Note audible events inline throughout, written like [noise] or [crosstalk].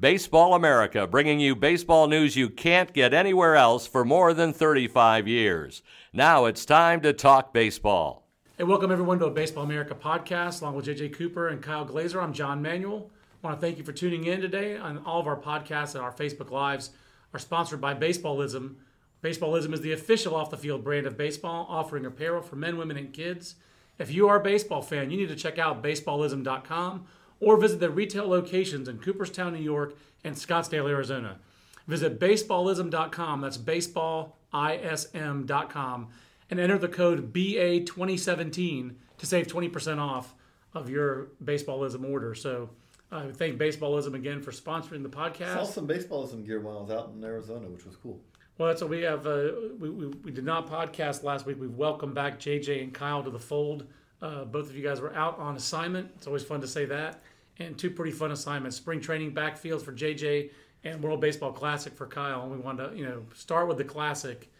Baseball America, bringing you baseball news you can't get anywhere else for more than 35 years. Now it's time to talk baseball. Hey, welcome everyone to a Baseball America podcast, along with JJ Cooper and Kyle Glaser. I'm John Manuel. I want to thank you for tuning in today. On all of our podcasts and our Facebook Lives are sponsored by Baseballism. Baseballism is the official off the field brand of baseball, offering apparel for men, women, and kids. If you are a baseball fan, you need to check out baseballism.com or visit their retail locations in Cooperstown, New York, and Scottsdale, Arizona. Visit baseballism.com, that's baseballism.com, and enter the code BA2017 to save 20% off of your Baseballism order. So I uh, thank Baseballism again for sponsoring the podcast. I saw some Baseballism gear while I was out in Arizona, which was cool. Well, that's what we have. Uh, we, we, we, did not podcast last week. We've welcomed back JJ and Kyle to the fold. Uh, both of you guys were out on assignment. It's always fun to say that. And two pretty fun assignments: spring training backfields for JJ and World Baseball Classic for Kyle. And we wanted to, you know, start with the Classic,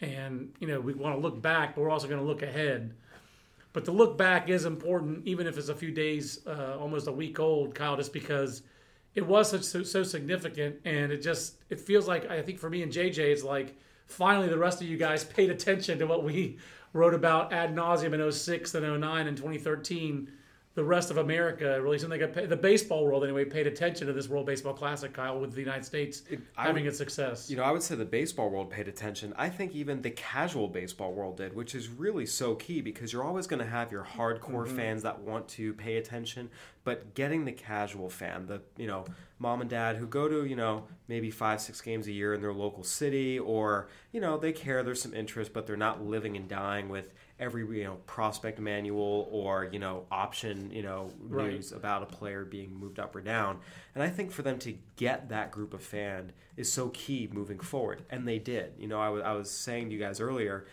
and you know, we want to look back, but we're also going to look ahead. But the look back is important, even if it's a few days, uh, almost a week old, Kyle, just because it was such so, so significant, and it just it feels like I think for me and JJ, it's like finally the rest of you guys paid attention to what we wrote about ad nauseum in 06 and 09 and 2013 the rest of America really something like the baseball world anyway paid attention to this World Baseball Classic, Kyle, with the United States it, having would, its success. You know, I would say the baseball world paid attention. I think even the casual baseball world did, which is really so key because you're always going to have your hardcore mm-hmm. fans that want to pay attention, but getting the casual fan, the you know mom and dad who go to you know maybe five six games a year in their local city, or you know they care, there's some interest, but they're not living and dying with every you know prospect manual or you know option you know right. news about a player being moved up or down. And i think for them to get that group of fan is so key moving forward. And they did. You know I, w- I was saying to you guys earlier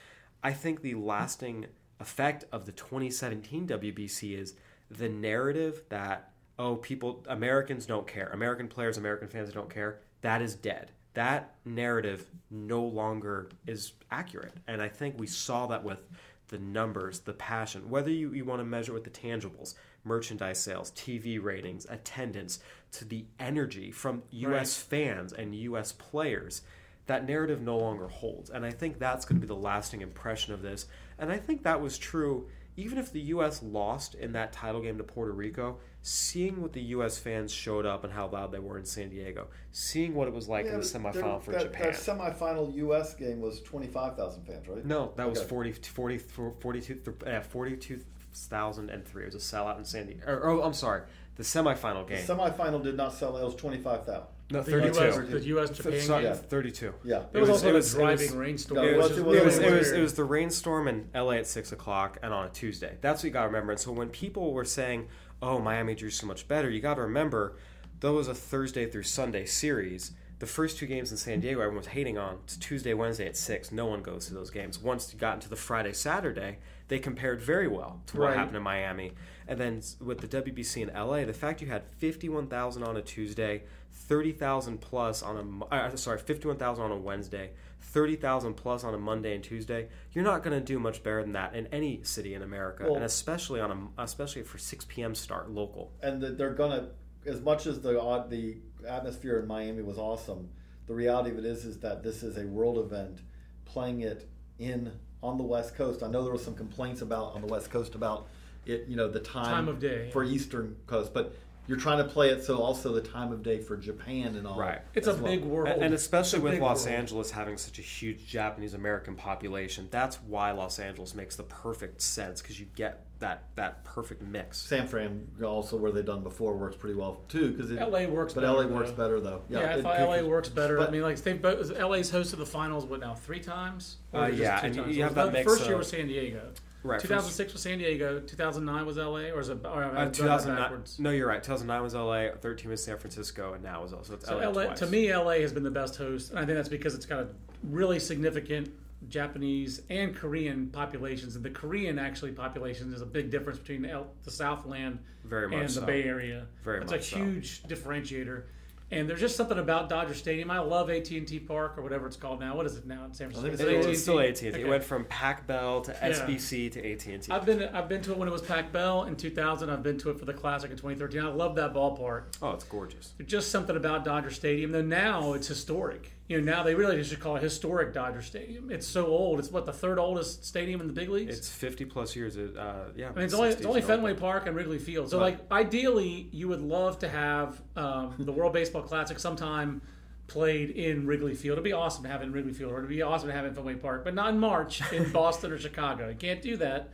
i think the lasting effect of the 2017 wbc is the narrative that oh people americans don't care. American players american fans don't care. That is dead. That narrative no longer is accurate. And i think we saw that with the numbers, the passion, whether you, you want to measure with the tangibles, merchandise sales, TV ratings, attendance, to the energy from US right. fans and US players, that narrative no longer holds. And I think that's going to be the lasting impression of this. And I think that was true even if the US lost in that title game to Puerto Rico, seeing what the U.S. fans showed up and how loud they were in San Diego, seeing what it was like yeah, in the semifinal for that, Japan. That semifinal U.S. game was 25,000 fans, right? No, that okay. was 40, 40, 42, uh, 42,003. It was a sellout in San Diego. Or, oh, I'm sorry. The semifinal game. The semifinal did not sell out. It was 25,000. No, the 32. US, the U.S. Japan Sorry, game. 32. Yeah. It was, also it was, a driving it was, rainstorm. It was, it, was, it, was, it was the rainstorm in LA at 6 o'clock and on a Tuesday. That's what you got to remember. And so when people were saying, oh, Miami drew so much better, you got to remember that was a Thursday through Sunday series. the first two games in San Diego, everyone was hating on. It's Tuesday, Wednesday at six. No one goes to those games. Once you got into the Friday, Saturday, they compared very well to what Right. happened in Miami. And then with the WBC in LA, the fact you had fifty-one thousand on a Tuesday, thirty thousand plus on a uh, sorry, fifty-one thousand on a Wednesday, thirty thousand plus on a Monday and Tuesday. You're not going to do much better than that in any city in America, Well- and especially on a especially for six p.m. start local. and they're gonna as much as the odd the atmosphere in Miami was awesome. The reality of it is is that this is a world event, playing it in on the West Coast. I know there was some complaints about on the West Coast about it, you know, the time, Time of day. for Eastern Coast, but you're trying to play it so also the time of day for Japan and all. Right. It's a well. big world. And, and especially with Los world. Angeles having such a huge Japanese American population, that's why Los Angeles makes the perfect sense because you get that that perfect mix. San Fran also where they've done before works pretty well too because LA works but better, LA works though. better though. Yeah, I thought LA works better. but- I mean, like they've both, LA's hosted the finals. What now? Three times? Or Uh, just yeah, two and you- times? you So have the that mix First year was San Diego. Right, 2006 was San Diego. 2009 was LA, or is it? Or, Uh, 2009. No, you're right. 2009 was LA. 13 was San Francisco, and now is also it's So LA, LA, to me, LA has been the best host, and I think that's because it's got a really significant Japanese and Korean populations, and the Korean actually population is a big difference between the, L- the Southland Very much and the so. Bay Area. Very it's much a so. huge differentiator. And there's just something about Dodger Stadium. I love AT&T Park or whatever it's called now. What is it now in San Francisco? it's it's still AT&T. Okay. It went from Pac Bell to SBC to AT&T. I've been I've been to it when it was Pac Bell in 2000. I've been to it for the Classic in 2013. I love that ballpark. oh, it's gorgeous. There's just something about Dodger Stadium. Though now it's historic. You know, now they really should call it historic Dodger Stadium. It's so old. It's what the third oldest stadium in the big leagues. It's 50 plus years. It, uh, yeah. I mean, it's only it's only Fenway open. Park and Wrigley Field. So, like, ideally, you would love to have um, the World Baseball Classic sometime played in Wrigley Field. It'd be awesome to have it in Wrigley Field, or it'd be awesome to have it in Fenway Park, but not in March in [laughs] Boston or Chicago. You can't do that.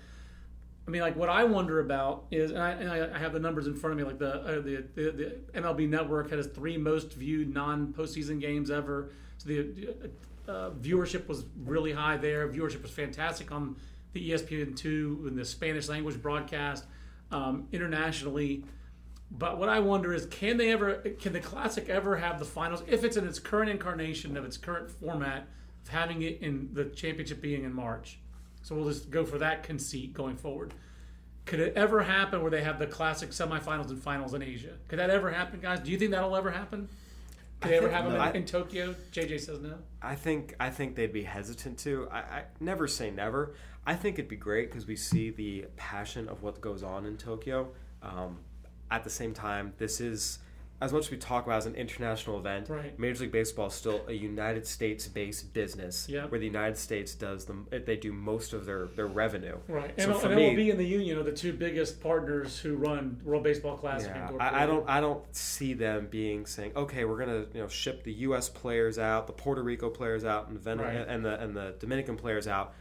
I mean, like, what I wonder about is, and I, and I I have the numbers in front of me. Like the uh, the, the the MLB Network had its three most viewed non postseason games ever. So the uh, viewership was really high there. Viewership was fantastic on the E ESPN two in the Spanish language broadcast um, internationally. But what I wonder is, can they ever? Can the classic ever have the finals if it's in its current incarnation of its current format of having it in the championship being in March? So we'll just go for that conceit going forward. Could it ever happen where they have the classic semifinals and finals in Asia? Could that ever happen, guys? Do you think that'll ever happen? It ever have no. in, in Tokyo? JJ says no. I think I think they'd be hesitant to. I, I never say never. I think it'd be great because we see the passion of what goes on in Tokyo. Um, at the same time, this is as much as we talk about as an international event. Right. Major League Baseball is still a United States-based business, Yep. where the United States does them. They do most of their their revenue. Right, So and, and me, MLB and the Union are the two biggest partners who run World Baseball Classic. Yeah, I, I don't. I don't see them being saying, "Okay, we're gonna you know ship the U.S. players out, the Puerto Rico players out, and the Ven- Right. and the and the Dominican players out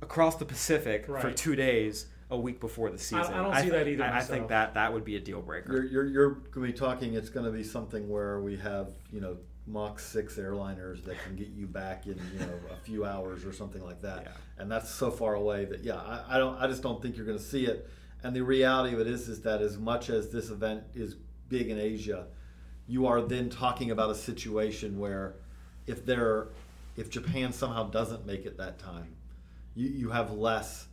across the Pacific for two days, a week before the season." I don't see thi- that either I, I think that that would be a deal breaker. You're, you're, you're going to be talking, it's going to be something where we have, you know, Mach 6 airliners that can get you back in, you know, a few hours or something like that. Yeah. And that's so far away that, yeah, I, I don't, I just don't think you're going to see it. And the reality of it is, is that as much as this event is big in Asia, you are then talking about a situation where if there, if Japan somehow doesn't make it that time, you, you have less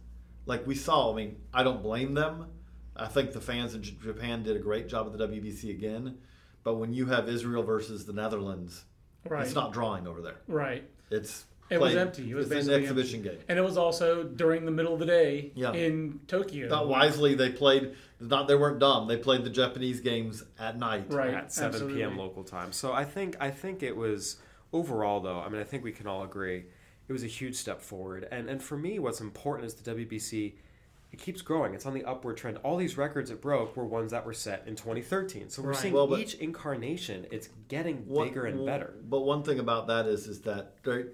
like we saw. I mean, I don't blame them. I think the fans in J- Japan did a great job at the WBC again. But when you have Israel versus the Netherlands, Right. it's not drawing over there. Right. It's It was empty. It was it's an exhibition empty. game. And it was also during the middle of the day Yeah. in Tokyo. Not wisely, they played. Not they weren't dumb. They played the Japanese games at night. Right. at 7 absolutely. p.m. local time. So I think I think it was overall though. I mean, I think we can all agree it was a huge step forward. And and for me, what's important is the WBC. It keeps growing. It's on the upward trend. All these records it broke were ones that were set in 2013. So we're Right. seeing Well, each incarnation. It's getting One- bigger and better. But one thing about that is, is that they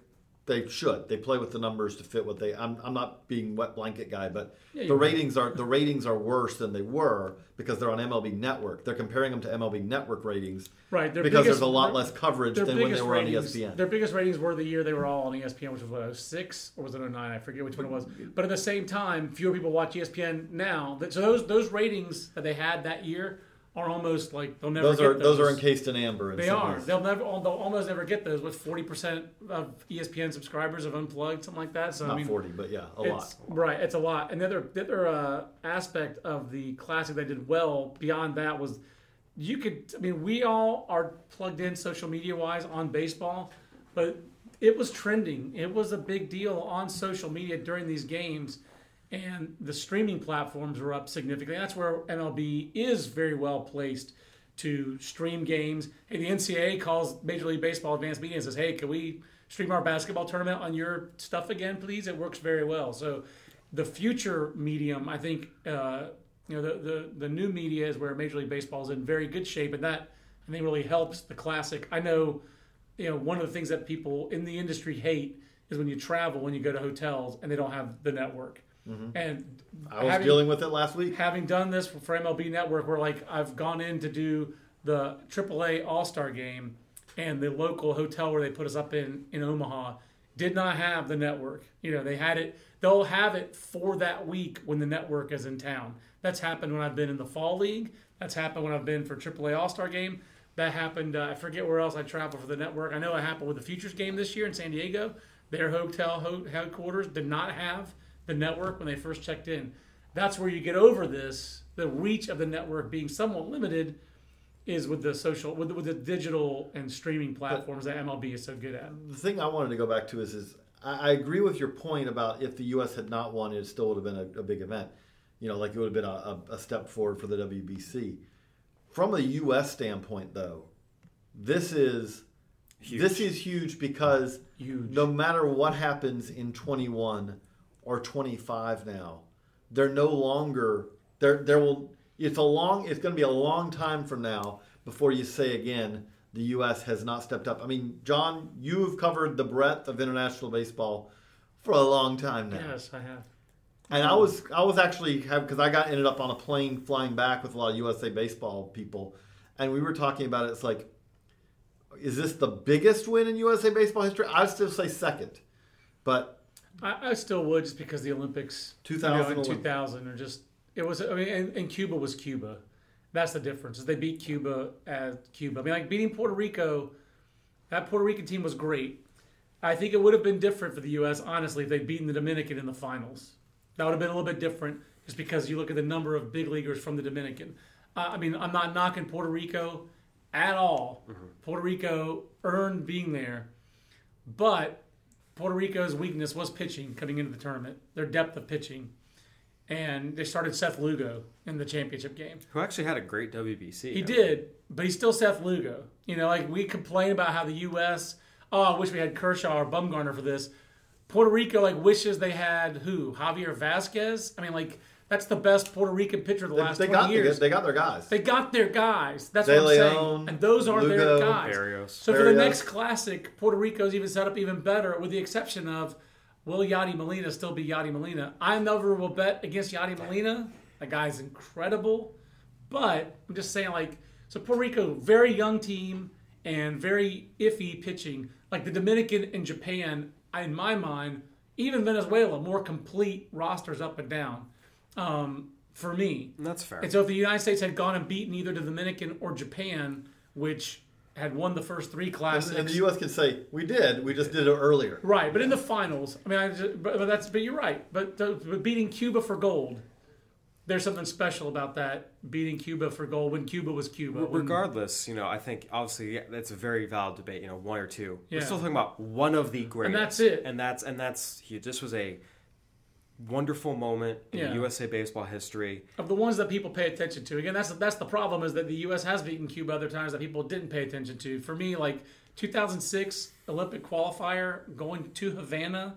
they should they play with the numbers to fit what they. I'm, I'm not being wet blanket guy, but Yeah, the you're right. ratings are the ratings are worse than they were because they're on MLB Network. They're comparing them to MLB Network ratings, Right. Their because biggest- there's a lot less coverage than when they were on ratings, ESPN. Their biggest ratings were the year they were all on ESPN, which was what, 06 or was it 09? I forget which one it was. But at the same time, fewer people watch ESPN now. So those those ratings that they had that year are almost like they'll never Those get are those. those are encased in amber. In They some are. ways. They'll never. They'll almost never get those with forty percent of ESPN subscribers have unplugged, something like that. So I not mean, forty, but yeah, a lot. Right, it's a lot. And the other, the other uh, aspect of the classic they did well beyond that was you could. I mean, we all are plugged in social media wise on baseball, but it was trending. It was a big deal on social media during these games, and the streaming platforms were up significantly. That's where MLB is very well placed to stream games. Hey, the NCAA calls Major League Baseball advanced media and says, "Hey, can we stream our basketball tournament on your stuff again, please?" It works very well. So, the future medium, I think, uh, you know, the, the the new media is where Major League Baseball is in very good shape, and that I think really helps the classic. I know, you know, one of the things that people in the industry hate is when you travel, when you go to hotels, and they don't have the network. And Mm-hmm. I was having- dealing with it last week. having done this for MLB Network, where like I've gone in to do the AAA All Star game, and the local hotel where they put us up in in Omaha did not have the network. You know, they had it. They'll have it for that week when the network is in town. That's happened when I've been in the fall league. That's happened when I've been for AAA All Star game. That happened. Uh, I forget where else I traveled for the network. I know it happened with the Futures game this year in San Diego. Their hotel ho- headquarters did not have the network when they first checked in. That's where you get over this. The reach of the network being somewhat limited is with the social, with, with the digital and streaming platforms that MLB is so good at. the thing I wanted to go back to is, is I, I agree with your point about if the U.S. had not won, it still would have been a, a big event. You know, like it would have been a, a, a step forward for the WBC. From a U.S. standpoint, though, this is this is huge because Huge. no matter what happens in 21 or 25 now, they're no longer there. There will it's a long it's going to be a long time from now before you say again the U.S. has not stepped up. I mean, John, you've covered the breadth of international baseball for a long time now. Yes, I have. And I was I was actually have because I got ended up on a plane flying back with a lot of USA baseball people, and we were talking about it. It's like, is this the biggest win in USA baseball history? I'd still say second, but I, I still would just because the Olympics, 2000 you know, in 2000 are just it was. I mean, and, and Cuba was Cuba. That's the difference. Is they beat Cuba at Cuba. I mean, like beating Puerto Rico. That Puerto Rican team was great. I think it would have been different for the U.S. honestly if they'd beaten the Dominican in the finals. That would have been a little bit different, just because you look at the number of big leaguers from the Dominican. Uh, I mean, I'm not knocking Puerto Rico at all. Puerto Rico earned being there, but Puerto Rico's weakness was pitching coming into the tournament, their depth of pitching. And they started Seth Lugo in the championship game. Who actually had a great WBC. He did, but he's still Seth Lugo. You know, like we complain about how the U.S. Oh, I wish we had Kershaw or Bumgarner for this. Puerto Rico like wishes they had who Javier Vazquez. I mean, like that's the best Puerto Rican pitcher of the they, last they twenty got years. they got their guys. They got their guys. That's De what I'm Leon, saying. And those are their guys. Berrios. So for the next classic, Puerto Rico's even set up even better, with the exception of will Yadi Molina still be Yadi Molina? I never will bet against Yadi Molina. That guy's incredible. But I'm just saying, like, so Puerto Rico, very young team and very iffy pitching. Like the Dominican and Japan, in my mind, even Venezuela, more complete rosters up and down. Um, for me, that's fair. and so if the United States had gone and beaten either the Dominican or Japan, which had won the first three classes, and the U.S. can say we did. We just did it earlier. right? But in the finals, I mean, I just, but, but that's but you're right. But, the, but beating Cuba for gold, there's something special about that. Beating Cuba for gold when Cuba was Cuba. when- Regardless, you know, I think obviously yeah, that's a very valid debate. You know, one or two. Yeah. We're still talking about one of the greatest, and that's it. And that's and that's huge. This was a wonderful moment in Yeah. USA baseball history. of the ones that people pay attention to. Again, that's that's the problem is that the U.S. has beaten Cuba other times that people didn't pay attention to. For me, like 2006 Olympic qualifier going to Havana,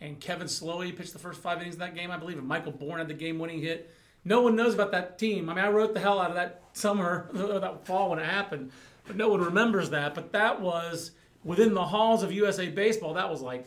and Kevin Slowey pitched the first five innings of that game, I believe, and Michael Bourn had the game-winning hit. No one knows about that team. I mean, I wrote the hell out of that summer, or [laughs] that fall when it happened, but no one remembers that. But that was within the halls of USA baseball. That was like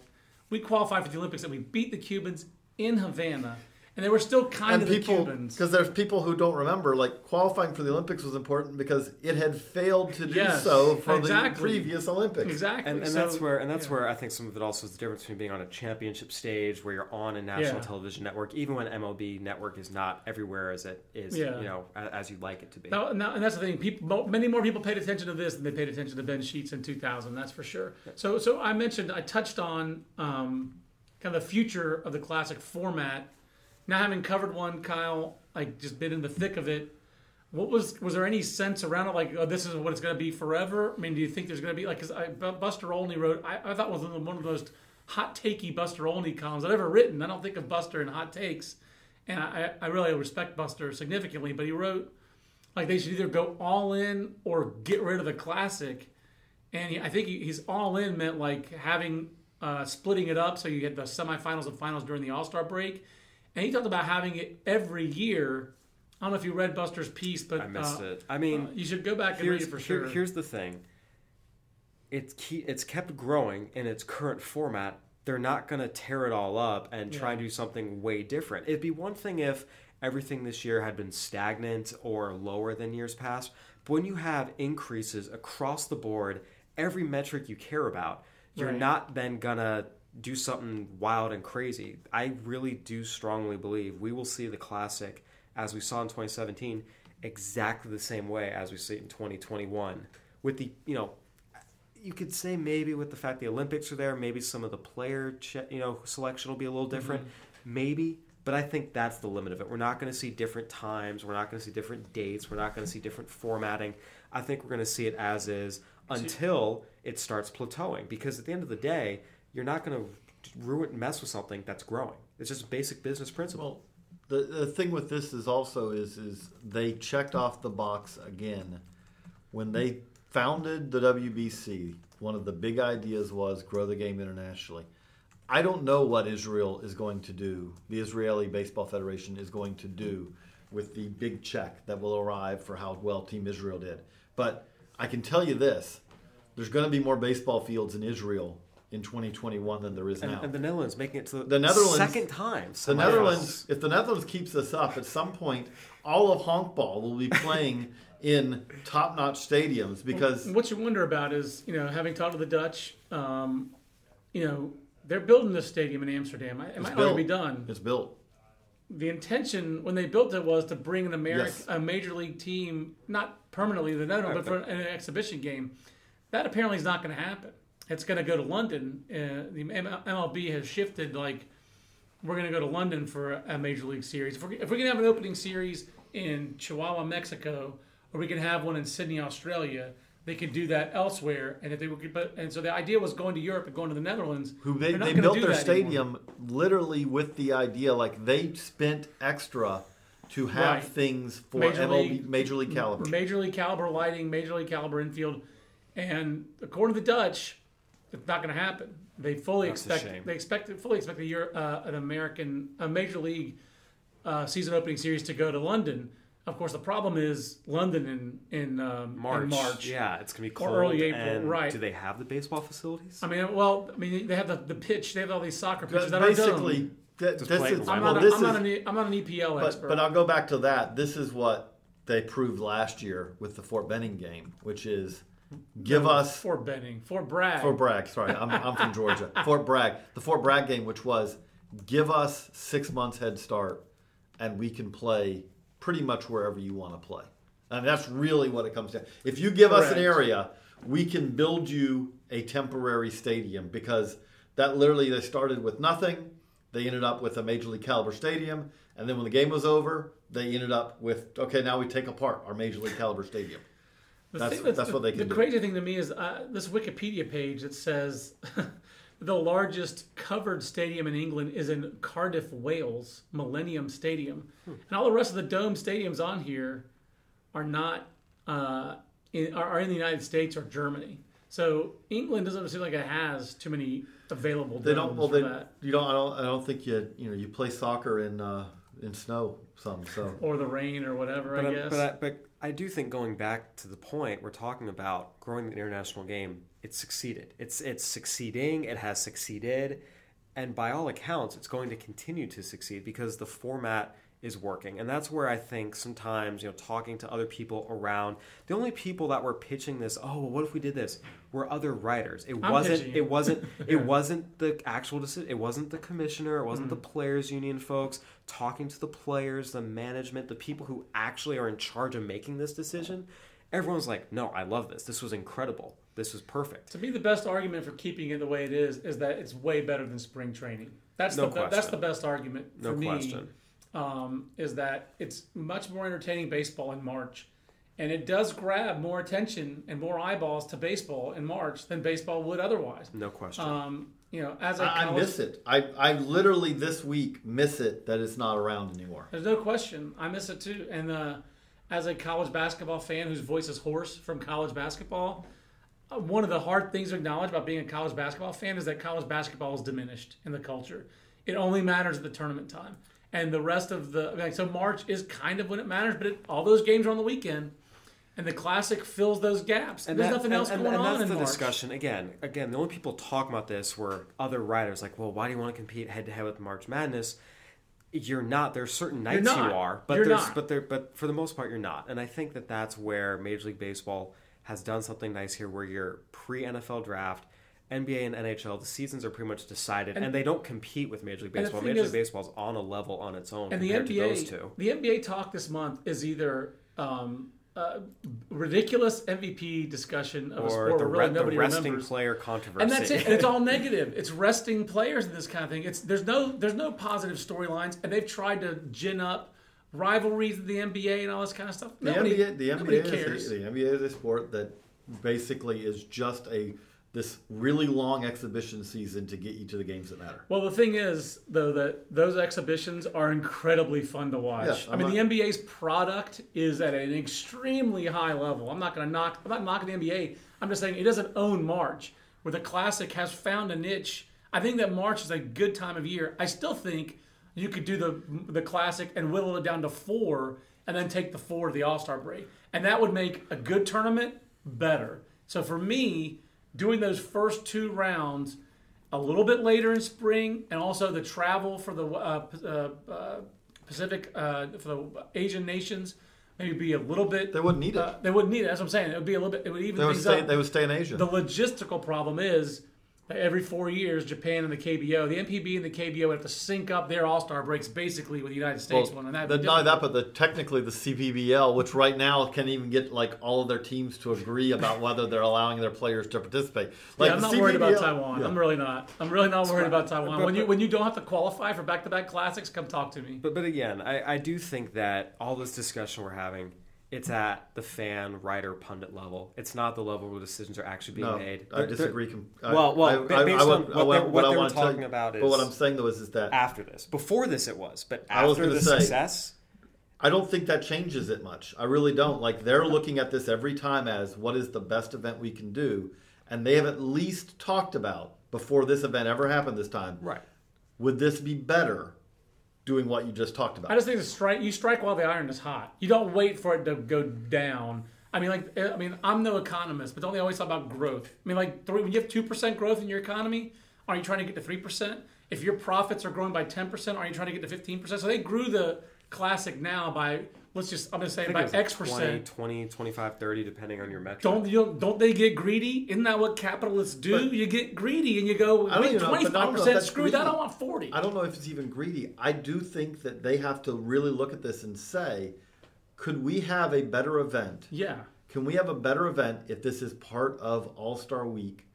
we qualified for the Olympics and we beat the Cubans in Havana. and they were still kind and of people the Cubans. because there's people who don't remember like qualifying for the Olympics was important because it had failed to do Yes, so for the previous Olympics. Exactly, and, and So, that's where and that's yeah. where I think some of it also is the difference between being on a championship stage where you're on a national Yeah. television network, even when MLB network is not everywhere as it is, Yeah. you know, a- as you'd like it to be. Now, now, and that's the thing. People, many more people paid attention to this than they paid attention to Ben Sheets in 2000. That's for sure. So, so I mentioned, I touched on um, kind of the future of the classic format. Now, having covered one, Kyle, like just been in the thick of it. What was was there any sense around it? Like, oh, this is what it's going to be forever. I mean, do you think there's going to be like? Because Buster Olney wrote, I, I thought was one of the most hot takey Buster Olney columns I've ever written. I don't think of Buster in hot takes, and I, I really respect Buster significantly. But he wrote like they should either go all in or get rid of the classic. And he, I think he, he's all in meant like having uh, splitting it up so you get the semifinals and finals during the All Star break. And he talked about having it every year. I don't know if you read Buster's piece, but I missed uh, it. I mean, uh, you should go back and read here's, it for here- sure. here's the thing. It's key, it's kept growing in its current format. They're not going to tear it all up and try and do something way different. It'd be one thing if everything this year had been stagnant or lower than years past, but when you have increases across the board, every metric you care about, you're Right. not then gonna do something wild and crazy. I really do strongly believe we will see the classic as we saw in 2017 exactly the same way as we see it in 2021 with the you know you could say maybe with the fact the Olympics are there, maybe some of the player you know selection will be a little different, mm-hmm. maybe. But I think that's the limit of it. We're not going to see different times. We're not going to see different dates. We're not going to see different formatting. I think we're going to see it as is until it starts plateauing. Because at the end of the day, you're not going to ruin and mess with something that's growing. It's just a basic business principle. Well, the, the thing with this is also is is they checked off the box again when they founded the WBC. One of the big ideas was grow the game internationally. I don't know what Israel is going to do. The Israeli Baseball Federation is going to do with the big check that will arrive for how well Team Israel did. But I can tell you this: there's going to be more baseball fields in Israel in 2021 than there is and, now. and the Netherlands making it to the, The Netherlands- second time. The semifinals. Netherlands, if the Netherlands keeps this up, at some point, all of honkbal will be playing in top-notch stadiums because what you wonder about is, you know, having talked to the Dutch, um, you know, they're building this stadium in Amsterdam. It might already be done. It's built. the intention when they built it was to bring an American, Yes. a major league team, not permanently the Netherlands, but for an exhibition game. That apparently is not going to happen. It's going to go to London. Uh, the MLB has shifted. Like we're going to go to London for a major league series. If we're, if we're going to have an opening series in Chihuahua, Mexico, or we can have one in Sydney, Australia, they could do that elsewhere. And if they would, but and so the idea was going to Europe and going to the Netherlands. Who they, they built their that anymore. stadium literally with the idea like they spent extra to have Right. things for Major MLB League- major league caliber. Major League caliber lighting, Major League caliber infield, and according to the Dutch, it's not going to happen. They fully That's expect they expect fully expect the year uh, an American a Major League uh, season opening series to go to London. Of course, the problem is London in in um, March. In March. Yeah, it's gonna be Or early April, and right. Do they have the baseball facilities? I mean, well, I mean, they have the, the pitch. They have all these soccer pitches But that basically, are done. th- Just this is I'm well, not, a, this I'm, not an, I'm not an EPL but, expert. but I'll go back to that. This is what they proved last year with the Fort Benning game, which is give us Fort Benning, Fort Bragg. Fort Bragg. Sorry, I'm, I'm from Georgia. [laughs] Fort Bragg. The Fort Bragg game, which was give us six months head start, and we can play pretty much wherever you want to play. And that's really what it comes down. If you give us an area, we can build you a temporary stadium because that literally they started with nothing. They ended up with a major league caliber stadium, and then when the game was over, they ended up with okay, now we take apart our major league caliber stadium. The That's- thing that's what they can The do. crazy thing to me is uh, this Wikipedia page that says [laughs] the largest covered stadium in England is in Cardiff, Wales, Millennium Stadium, Hmm. and all the rest of the dome stadiums on here are not uh, in, are, are in the United States or Germany. So England doesn't seem like it has too many available. They don't. Well, they, that. you don't. I don't. I don't think you. You know, you play soccer in uh, in snow some. So or the rain or whatever. But, I I, guess. but, I, but I do think going back to the point we're talking about growing the international game, it's succeeded. It's it's succeeding. It has succeeded. And by all accounts, it's going to continue to succeed because the format is working. And that's where I think sometimes, you know, talking to other people around, the only people that were pitching this, oh, well, what if we did this, were other writers. It I'm wasn't it wasn't [laughs] it wasn't the actual decision. It wasn't the commissioner, it wasn't the Mm. players union folks talking to the players, the management, the people who actually are in charge of making this decision. Everyone's like, "No, I love this. This was incredible. This was perfect." To me, the best argument for keeping it the way it is is that it's way better than spring training. That's No the that's the best argument for No me. question. Um, is that it's much more entertaining baseball in March, and it does grab more attention and more eyeballs to baseball in March than baseball would otherwise. No question. Um, you know, as a I, I college- miss it. I, I literally this week miss it that it's not around anymore. There's no question. I miss it too. And uh, as a college basketball fan whose voice is hoarse from college basketball, uh, one of the hard things to acknowledge about being a college basketball fan is that college basketball is diminished in the culture. It only matters at the tournament time. And the rest of the like, so March is kind of when it matters, but it, all those games are on the weekend, and the classic fills those gaps. And There's that- nothing else and, going and on that's in the March. discussion again. Again, the only people talking about this were other writers. Like, well, why do you want to compete head to head with March Madness? You're not. There's certain nights you are, but You're there's not. but there but for the most part you're not. And I think that that's where Major League Baseball has done something nice here, where you're pre NFL draft. NBA and NHL, the seasons are pretty much decided, and, they don't compete with Major League Baseball. Major League Baseball is on a level on its own and the compared to those NBA, two. the NBA talk this month is either um, uh, ridiculous MVP discussion of a Or sport the, where really re- the nobody resting remembers. player controversy. and that's it. And it's all [laughs] negative. It's resting players and this kind of thing. It's there's no there's no positive storylines, and they've tried to gin up rivalries in the NBA and all this kind of stuff. The Nobody, NBA, the NBA, cares. is a, the NBA is a sport that basically is just a this really long exhibition season to get you to the games that matter. Well, the thing is, though, that those exhibitions are incredibly fun to watch. Yes, I mean, not- the NBA's product is at an extremely high level. I'm not going to knock. I'm not knocking the NBA. I'm just saying it doesn't own March, where the Classic has found a niche. I think that March is a good time of year. I still think you could do the the Classic and whittle it down to four, and then take the four to the All Star break, and that would make a good tournament better. So for me, doing those first two rounds a little bit later in spring, and also the travel for the uh, uh, uh, Pacific uh, for the Asian nations maybe be a little bit. They wouldn't need it. Uh, they wouldn't need it. That's what I'm saying. It would be a little bit. It would even They would stay. They would stay in Asia. The logistical problem is every four years, Japan and the KBO, the NPB and the KBO have to sync up their All Star breaks basically with the United States one, and that. the, not that, but the technically the CPBL, which right now can even get like all of their teams to agree about [laughs] whether they're allowing their players to participate. Like yeah, I'm the not worried about Taiwan. Yeah. I'm really not. I'm really not worried about Taiwan. but- when you when you don't have to qualify for back to back classics, come talk to me. But but again, I, I do think that all this discussion we're having, it's at the fan, writer, pundit level. It's not the level where decisions are actually being No, made. I They're- disagree. com- I- Well, well, I- I- based I on I what what I they were talking you- about But what is- I'm saying though is, is that after this. Before this, it was, but I was after the say- success, I don't think that changes it much. I really don't. Like they're looking at this every time as what is the best event we can do, and they have at least talked about before this event ever happened this time. right? Would this be better doing what you just talked about? I just think the strike you strike while the iron is hot. You don't wait for it to go down. I mean, like, eh, I mean, I'm no economist, but don't they always talk about growth? I mean, like, three, when you have two percent growth in your economy, are you trying to get to three percent? If your profits are growing by ten percent, are you trying to get to fifteen percent? So they grew the classic now by let's just I'm to say by X 20, percent. 20, 25, 30, depending on your metric. Don't you don't, don't they get greedy? Isn't that what capitalists do? But- you get greedy and you go I don't wait even know, but I twenty don't five percent. Screw that! I want forty. I don't know if it's even greedy. I do think that they have to really look at this and say, could we have a better event? Yeah. Can we have a better event if this is part of All Star Week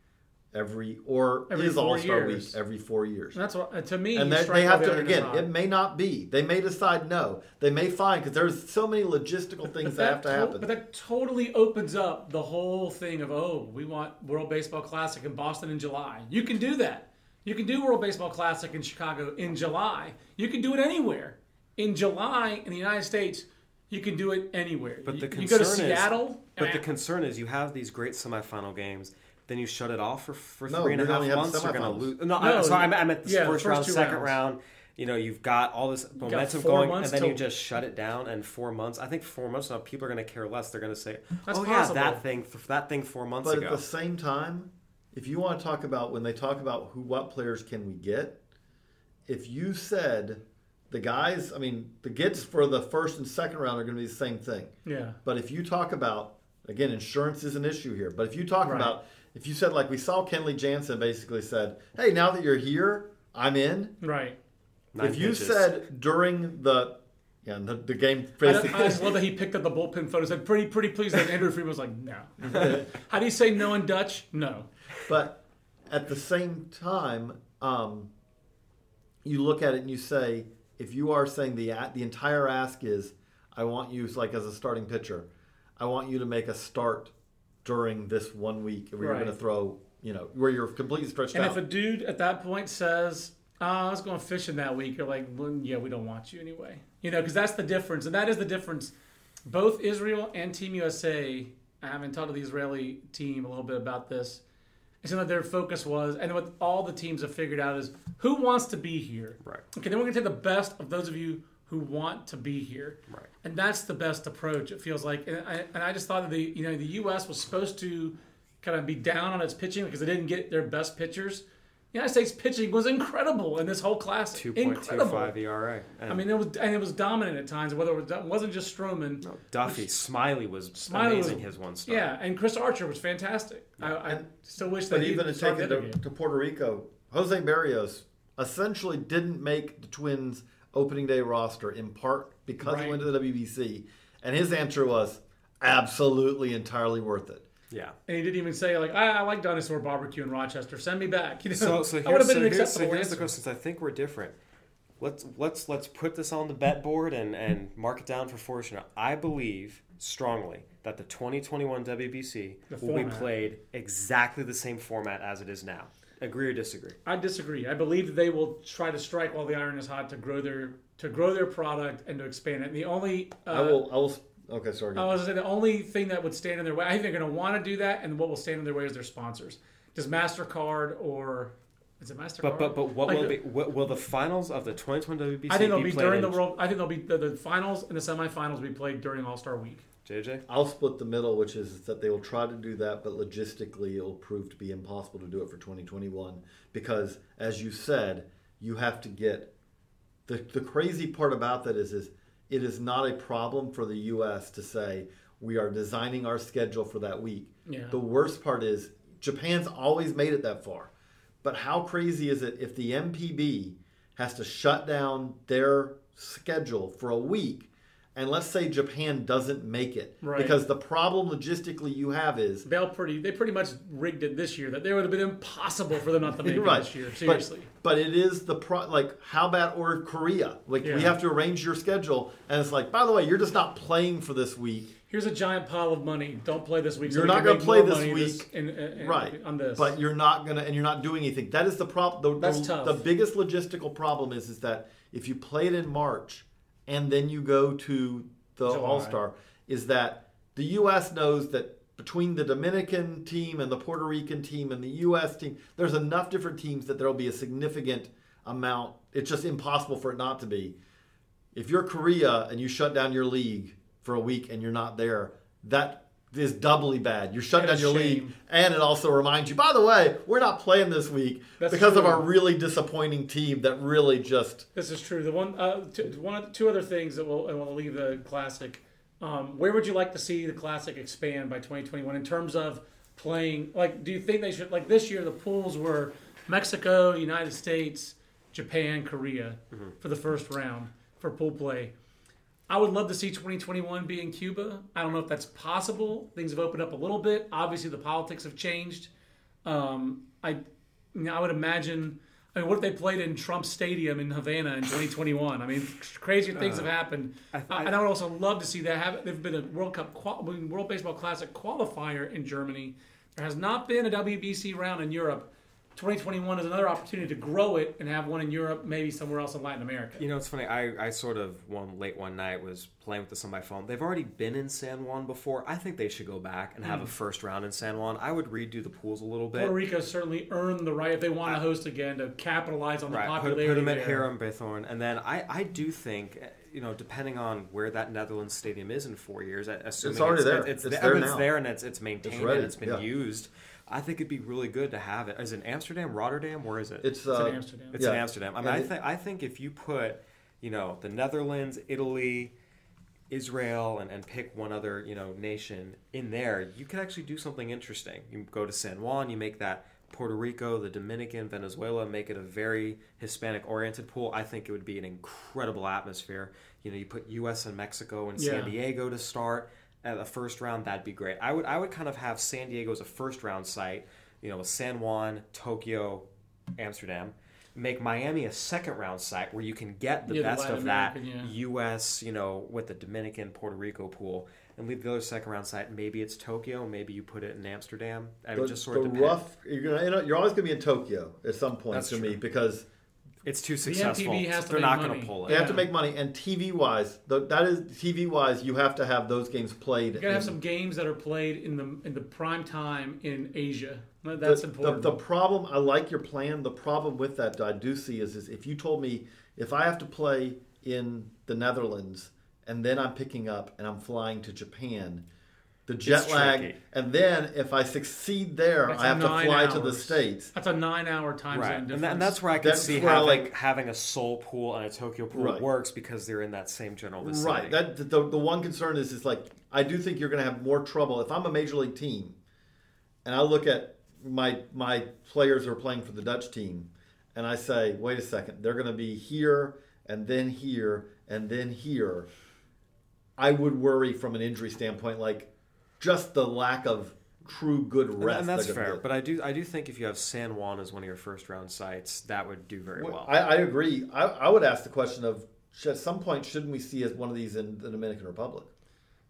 every or Every is four All Star Week years. every four years? And that's what to me. and you they, they have to again. It may not be. They may decide no. They may find because there's so many logistical things that, have to to- happen. But that totally opens up the whole thing of oh, we want World Baseball Classic in Boston in July. You can do that. You can do World Baseball Classic in Chicago in July. You can do it anywhere. In July in the United States, you can do it anywhere. But the concern you go to is, Seattle. But the concern is, you have these great semifinal games. Then you shut it off for, for No, three and a you're half gonna have months. You're going to lose. No, No, I'm sorry. I meant the yeah, the first, first round, second rounds. round. You know, you've got all this momentum going, months and then you just shut it down. And four months. I think four months now, people are going to care less. They're going to say, That's "Oh possible. yeah, that thing, that thing four months But ago." at the same time, if you want to talk about when they talk about who what players can we get, if you said the guys, I mean, the gets for the first and second round are going to be the same thing. Yeah. But if you talk about, again, insurance is an issue here. But if you talk Right. about, if you said like we saw Kenley Jansen basically said, "Hey, now that you're here, I'm in." Right. Nine if you pitches. said during the yeah the, the game I, don't- basically I just love that he picked up the bullpen photo and said, pretty, pretty please. And Andrew Freeman was like, no. [laughs] How do you say no in Dutch? No. But at the same time, um, you look at it and you say, if you are saying the the entire ask is, I want you like as a starting pitcher, I want you to make a start during this one week where you're Right. going to throw, you know, where you're completely stretched out. And out. if a dude at that point says, oh, I was going fishing that week, you're like, well, yeah, we don't want you anyway. You know, because that's the difference. And that is the difference. Both Israel and Team USA, I haven't talked to the Israeli team a little bit about this. It seemed like their focus was, and what all the teams have figured out is who wants to be here. Right. Okay, then we're going to take the best of those of you who want to be here. Right. And that's the best approach. It feels like, and I, and I just thought that the you know the U.S. was supposed to kind of be down on its pitching because they didn't get their best pitchers. The United States pitching was incredible in this whole class. Two point two five ERA. And I mean, it was and it was dominant at times. Whether it, was, it wasn't just Stroman. Duffy, Smyly was Smyly was- amazing. his one start. Yeah, and Chris Archer was fantastic. I, I still wish that but he even had to take it to, to Puerto Rico, Jose Berrios essentially didn't make the Twins opening day roster in part because Right. he went to the WBC, and his answer was absolutely entirely worth it. yeah. And he didn't even say like, I, I like dinosaur barbecue in Rochester. Send me back. [laughs] You know, So, so that would here's, have been so an here's, so here's the question. Since I think we're different, let's let's let's put this on the bet board and and mark it down for Fortune. I believe strongly that the 2021 WBC The will be played exactly the same format as it is now. Agree or disagree? I disagree. I believe they will try to strike while the iron is hot to grow their to grow their product and to expand it. And the only uh, I will. I will. Okay, sorry. I was gonna say the only thing that would stand in their way. I think they're going to want to do that, and what will stand in their way is their sponsors. Does Mastercard or is it Mastercard? But but but what Like, will be will, will the finals of the 2020 WBC I think they'll be be played during the world. I think they'll be the, the finals and the semifinals will be played during All Star Week. JJ? I'll split the middle, which is that they will try to do that, but logistically it'll prove to be impossible to do it for 2021 because, as you said, you have to get the the crazy part about that is is it is not a problem for the U.S. to say we are designing our schedule for that week. Yeah. The worst part is Japan's always made it that far, but how crazy is it if the NPB has to shut down their schedule for a week? And let's say Japan doesn't make it Right. because the problem logistically you have is They'll pretty. They pretty much rigged it this year. That they would have been impossible for them not to make [laughs] right. it this year. But- Seriously. But, it is the pro like how about or Korea? Like Yeah. we have to arrange your schedule and it's like, by the way, you're just not playing for this week. Here's a giant pile of money. Don't play this week. so You're not gonna play this week. in- in- in- right. on this. But you're not gonna and you're not doing anything. That is the problem the, That's the, tough. the biggest logistical problem is is that if you play it in March and then you go to the All Star, is that the US knows that between the Dominican team and the Puerto Rican team and the US team, there's enough different teams that there'll be a significant amount. It's just impossible for it not to be. If you're Korea and you shut down your league for a week and you're not there, that is doubly bad. You're shutting down your league, and it also reminds you, by the way, we're not playing this week That's because of true. our really disappointing team that really just. This is true. The one, uh, two, one, two other things that will, and we'll leave the classic. Um, where would you like to see the classic expand by 2021 in terms of playing? Like, do you think they should? Like this year, the pools were Mexico, United States, Japan, Korea for the first round for pool play. I would love to see 2021 be in Cuba. I don't know if that's possible. Things have opened up a little bit. Obviously, the politics have changed. Um, I, you know, I would imagine. I mean, what if they played in Trump Stadium in Havana in 2021? I mean, crazier things have happened. I- I, and I would also love to see that. Have there've been a World Cup, World Baseball Classic qualifier in Germany. There has not been a WBC round in Europe. 2021 is another opportunity to grow it and have one in Europe, maybe somewhere else in Latin America. You know, it's funny. I, I sort of one late one night was playing with this on my phone. They've already been in San Juan before. I think they should go back and have a hmm. first round in San Juan. I would redo the pools a little bit. Puerto Rico certainly earned the right if they want to uh, host again to capitalize on the Right, put, popularity put them at there. Hiram Bithorn, and then I, I do think, eh, you know, depending on where that Netherlands stadium is in four years, I- assuming already it's, there. It's, It's there, there it's now. there and it's it's maintained ready, and it's been yeah. used. I think it'd be really good to have it. Is it Amsterdam, Rotterdam? Where is it? It's, It's uh, in Amsterdam. It's Yeah. in Amsterdam. I mean, And I it- think I think if you put, you know, the Netherlands, Italy, Israel, and, and pick one other, you know, nation in there, you could actually do something interesting. You go to San Juan, you make that Puerto Rico, the Dominican, Venezuela, make it a very Hispanic oriented pool. I think it would be an incredible atmosphere. You know, you put U.S. and Mexico and San Diego to start at the first round. That'd be great. I would I would kind of have San Diego as a first round site. You know, with San Juan, Tokyo, Amsterdam. Make Miami a second round site where you can get the Yeah, best Latin of that yeah. U.S. You know, with the Dominican, Puerto Rico pool, and leave the other second round site. Maybe it's Tokyo. Maybe you put it in Amsterdam. I would the, just sort the of depend. rough. You're gonna. You know, you're always gonna be in Tokyo at some point That's to me because It's too The successful. MTV has to They're make not going money. to pull it. they have Yeah. to make money. And TV wise, that is TV wise, you have to have those games played. You gotta have in- some games that are played in the in the prime time in Asia. the- That's the, important. The, problem, I like your plan. The problem with that I do see is, is if you told me if I have to play in the Netherlands and then I'm picking up and I'm flying to Japan, the jet It's lag, tricky. and then if I succeed there, That's I have to nine fly to the states. That's a nine-hour time Right, zone and, difference. that, and that's where I could That's see where I having like- having a Seoul pool and a Tokyo pool Right. works because they're in that same general vicinity. Right. That the, the one concern is is like I do think you're going to have more trouble if I'm a major league team, and I look at my my players who are playing for the Dutch team, and I say, wait a second, they're going to be here and then here and then here. I would worry from an injury standpoint, like just the lack of true good And- rest. and that's they're fair. get. But I do I do think if you have San Juan as one of your first round sites, that would do very well. I, I agree. I, I would ask the question of at some point shouldn't we see as one of these in the Dominican Republic?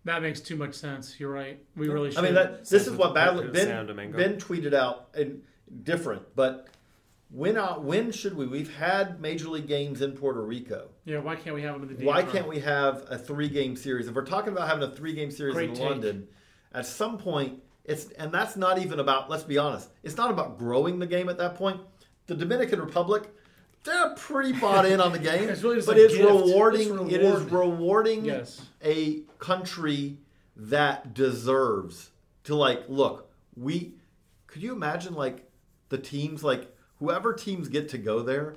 that makes too much sense. You're right. We really should. I mean, that, this is what Badler, San ben, ben tweeted out and different, but when uh, when should we? We've had major league games in Puerto Rico. yeah. Why can't we have them in the? Why can't we have a three game series? If we're talking about having a three game series Great in take. London, at some point it's and that's not even about. Let's be honest, it's not about growing the game at that point. The Dominican Republic. They're pretty bought in on the game, [laughs] It's really but it's rewarding. It's It is rewarding Yes. a country that deserves to like look we could you imagine like the teams like whoever teams get to go there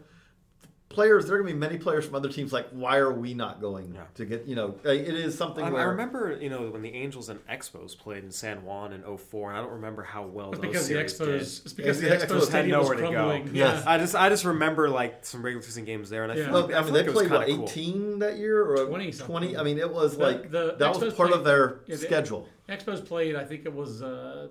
players there are going to be many players from other teams like why are we not going Yeah. to get you know it is something I, I remember, you know, when the Angels and Expos played in San Juan in 04, and I don't remember how well It's those because the series Expos. did. It's because the Yeah, the Expos Expos had stadium nowhere to go. Yes. Yeah. I just I just remember like some regular season games there, and I Yeah. feel well, like, I I mean feel they like played what kinda cool. 18 that year or 20 something. 20 I mean it was The- like the that was Expos part of their yeah, the- schedule Expos played. I think it was uh,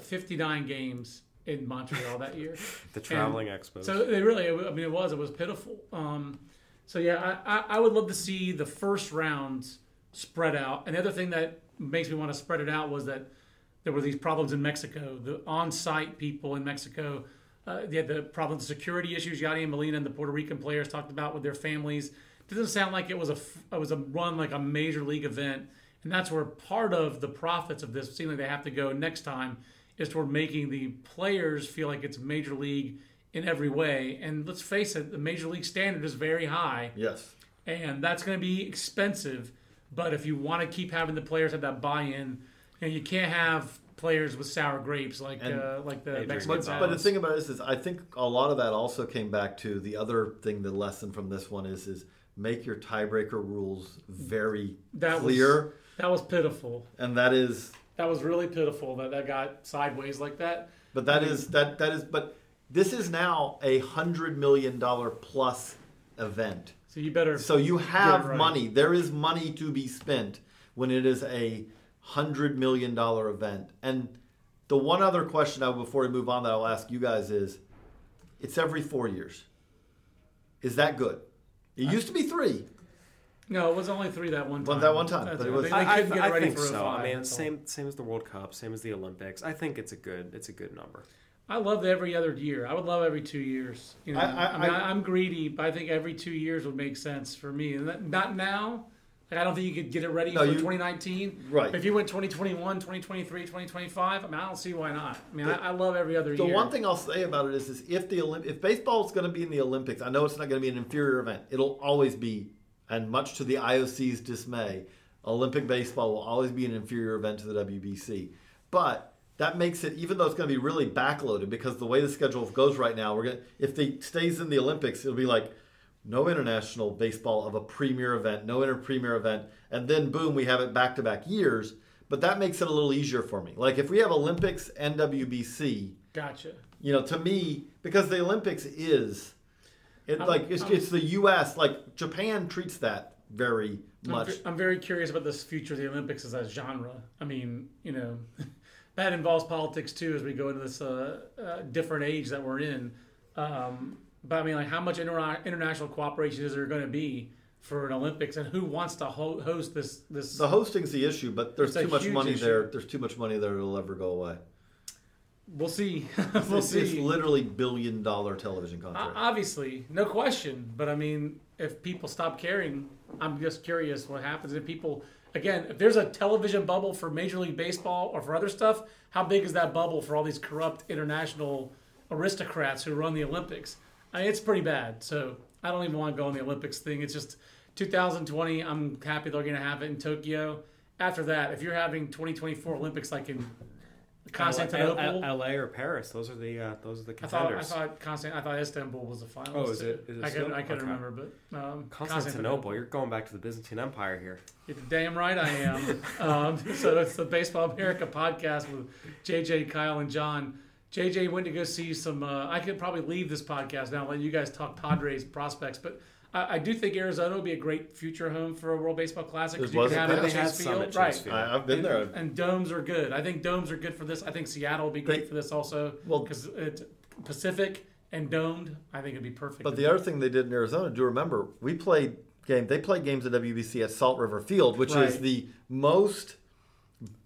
59 games in Montreal that year. [laughs] The traveling And Expos. So they really, I mean, it was it was pitiful. Um, so yeah, I, I, would love to see the first rounds spread out. And the other thing that makes me want to spread it out was that there were these problems in Mexico. The on-site people in Mexico, uh, they had the problems, security issues. Yadi and Molina and the Puerto Rican players talked about with their families. doesn't sound like it was a it was a run like a major league event, and that's where part of the profits of this seem like they have to go next time is toward making the players feel like it's major league in every way. And let's face it, the major league standard is very high, yes and that's going to be expensive. But if you want to keep having the players have that buy-in, you, know, you can't have players with sour grapes like And- uh, like the Adrian Mexicans. But, but the thing about this is, I think a lot of that also came back to the other thing. The lesson from this one is, is make your tiebreaker rules very That was- clear, that was pitiful. and that is, That was really pitiful that that got sideways like that. but that is that that is, but this is now a hundred million dollar plus event. So you better. So you have right. money. There is money to be spent when it is a hundred million dollar event. And the one other question I before we move on that I'll ask you guys is, it's every four years. Is that good? It used to be three. No, it was only three that one time. Well, that one time, That's but it was- They, they I, I, couldn't get I ready think for so. 05, I mean, that's all. same same as the World Cup, same as the Olympics. I think it's a good it's a good number. I love every other year. I would love every two years. You know, I- I, I- mean, I- I, am greedy, but I think every two years would make sense for me. And that, not now. Like, I don't think you could get it ready No, for you- 2019. Right. If you went 2021, 2023, 2025, I mean, I don't see why not. I mean, I, I love every other The year. The one thing I'll say about it is, is if the Olymp- if baseball is going to be in the Olympics, I know it's not going to be an inferior event. It'll always be, and much to the IOC's dismay, Olympic baseball will always be an inferior event to the WBC. But that makes it even though it's going to be really backloaded because the way the schedule goes right now, we're going to if it stays in the Olympics, it'll be like no international baseball of a premier event, no inter premier event, and then boom, we have it back to back years. But that makes it a little easier for me. Like if we have Olympics and WBC, Gotcha. you know, to me, because the Olympics is, it like it's, it's the U.S. Like Japan treats that very I'm, much. ve- I'm very curious about this future of the Olympics as a genre. I mean, you know, [laughs] that involves politics too as we go into this uh, uh, different age that we're in. Um, but I mean, like, how much inter- international cooperation is there going to be for an Olympics, and who wants to ho- host this? This The hosting's the issue, but there's too much money issue. there. There's too much money there it'll ever go away. We'll see. [laughs] we'll it's, it's see. literally billion dollar television O- contract. Obviously, no question. But I mean, if people stop caring, I'm just curious what happens if people. Again, if there's a television bubble for Major League Baseball or for other stuff, how big is that bubble for all these corrupt international aristocrats who run the Olympics? I mean, it's pretty bad. So I don't even want to go on the Olympics thing. It's just 2020. I'm happy they're going to have it in Tokyo. After that, if you're having 2024 Olympics like in Constantinople, L- LA or Paris. Those are the uh, those are the I thought I contenders. thought Constant I thought Istanbul was the final. Oh, is it- is it I couldn't still? I couldn't Okay. remember, but um, Constantinople. You're going back to the Byzantine Empire here. You're damn right I am. [laughs] um, so it's the Baseball America podcast with JJ, Kyle, and John. JJ went to go see some. Uh, I could probably leave this podcast now, and let you guys talk Padres prospects, but. I, I do think Arizona would be a great future home for a World Baseball Classic because It you was can a have it at past. Chase Field, at Chase right? Field. I, I've been and, there. and domes are good. I think domes are good for this. I think Seattle will be great They- for this also. Well- because it's Pacific and domed. I think it'd be perfect. But the other thing they did in Arizona, do remember, we played game. They played games at WBC at Salt River Field, which is the most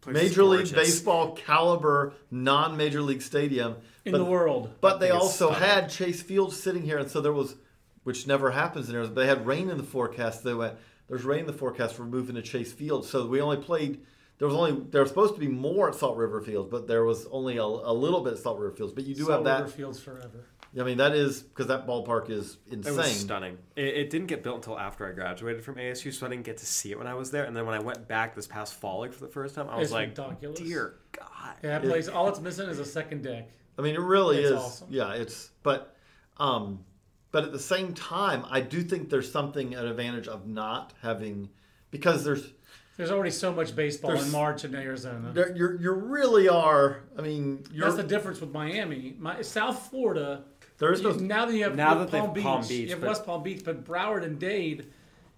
Place Major League. Baseball caliber non-Major League stadium in but, the world. But they also had Chase Field sitting here, and so there was, which never happens in Arizona. They had rain in the forecast. They went, "There's rain in the forecast. We're moving to Chase Field." So we only played. There was only there was supposed to be more at Salt River Fields, but there was only a, a little bit at Salt River Fields. But you do Salt have that. Salt River Fields forever. I mean, that is because that ballpark is It insane. was stunning. It, it didn't get built until after I graduated from ASU, so I didn't get to see it when I was there. And then when I went back this past fall, like for the first time, I was It's like, ridiculous. "Dear God!" Yeah, that place. All it's missing is a second deck. I mean, it really It's is. awesome. Yeah, it's but, um, but at the same time, I do think there's something an advantage of not having because there's There's already so much baseball in March in Arizona. there, you're you really are. I mean, you're That's the difference with Miami. My, South Florida. there is no you- now that you have Now that they have Beach, Palm Beach, you have but- West Palm Beach, but Broward and Dade,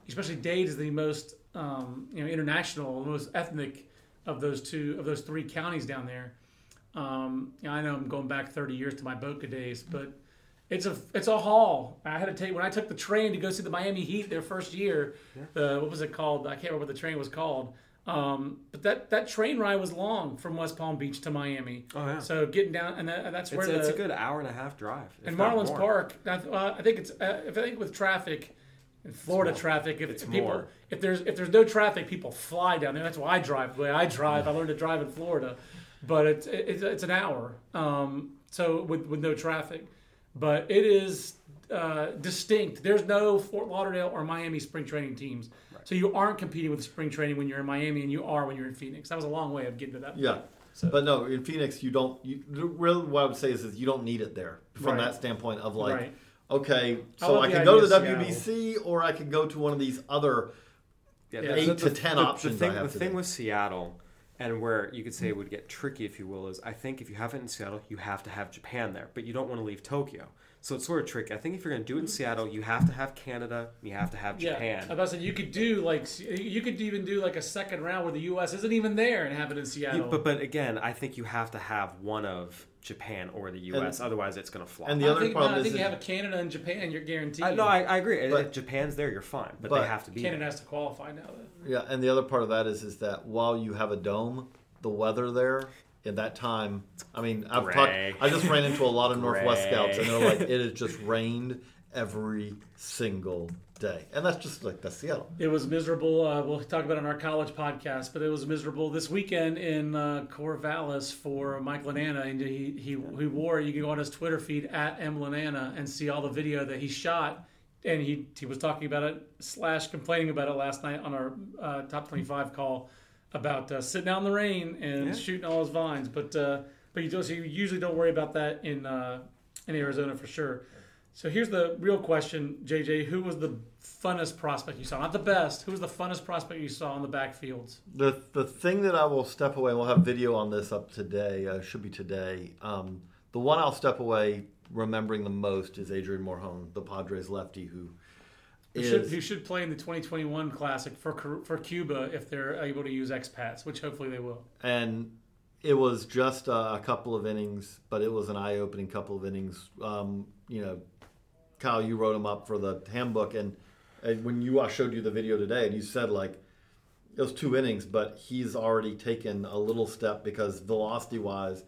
especially Dade, is the most um, you know international, the most ethnic of those two of those three counties down there. Um, you know, I know I'm going back 30 years to my Boca days, but it's a it's a haul. I had to take when I took the train to go see the Miami Heat their first year. The what was it called? I can't remember what the train was called. Um, but that, that train ride was long from West Palm Beach to Miami. Oh, yeah. So getting down and that, that's where It's, the, it's a good hour and a half drive. and Marlins more. Park, I, th- uh, I think it's uh, if I think with traffic, in Florida traffic, if, It's people more. if there's if there's no traffic, people fly down there. That's why I drive the way I drive. I learned to drive in Florida, but it's it's, it's an hour. Um, so with with no traffic, but it is uh, distinct. There's no Fort Lauderdale or Miami spring training teams. So you aren't competing with spring training when you're in Miami, and you are when you're in Phoenix. That was a long way of getting to that. yeah. So- But no, in Phoenix, you don't. You, really, what I would say is, is you don't need it there from Right. that standpoint of like, Right. okay, so love I can go to the idea WBC or I can go to one of these other Yeah, Yeah. the- eight the- to ten the- options The thing, I have the thing with Seattle, and where you could say it would get tricky, if you will, is I think if you have it in Seattle, you have to have Japan there, but you don't want to leave Tokyo. So it's sort of tricky. I think if you're going to do it in mm-hmm. Seattle, you have to have Canada, you have to have Japan. Yeah, I about to say you could do like you could even do like a second round where the U.S. isn't even there and have it in You- Seattle. but but again, I think you have to have one of Japan or the U.S. otherwise, it's going to flop. and the I other think, no, problem I is think you have a Canada and Japan, you're guaranteed. I, no, I, I agree. But- if Japan's there, you're fine, but, but they have to be. Canada there. has to qualify now. Though. Yeah, and the other part of that is is that while you have a dome, the weather there in that time, I mean, I've Gray. talked. I just ran into a lot of Northwest Scouts, and they're like, it has just rained every single day, and that's just like that's Seattle. It was miserable. Uh, we'll talk about it on our college podcast, but it was miserable this weekend in uh, Corvallis for Mike Lananna, and he, he he wore. You can go on his Twitter feed at M Lananna and see all the video that he shot, and he he was talking about it slash complaining about it last night on our uh, top twenty five call. About uh, sitting out in the rain and Yeah. shooting all his vines. But uh, but you, don't, so you usually don't worry about that in uh, in Arizona for sure. So here's the real question, JJ: Who was the funnest prospect you saw? Not the best. Who was the funnest prospect you saw on the backfields? The the thing that I will step away, and we'll have video on this up today. Uh, should be today. Um, the one I'll step away remembering the most is Adrian Morejon, the Padres lefty, who Who is should, who should play in the 2021 Classic for for Cuba if they're able to use expats, which hopefully they will. and it was just a couple of innings, but it was an eye-opening couple of innings. Um, you know, Kyle, you wrote him up for the handbook, and, and when you I showed you the video today, and you said like it was two innings, but he's already taken a little step because velocity-wise,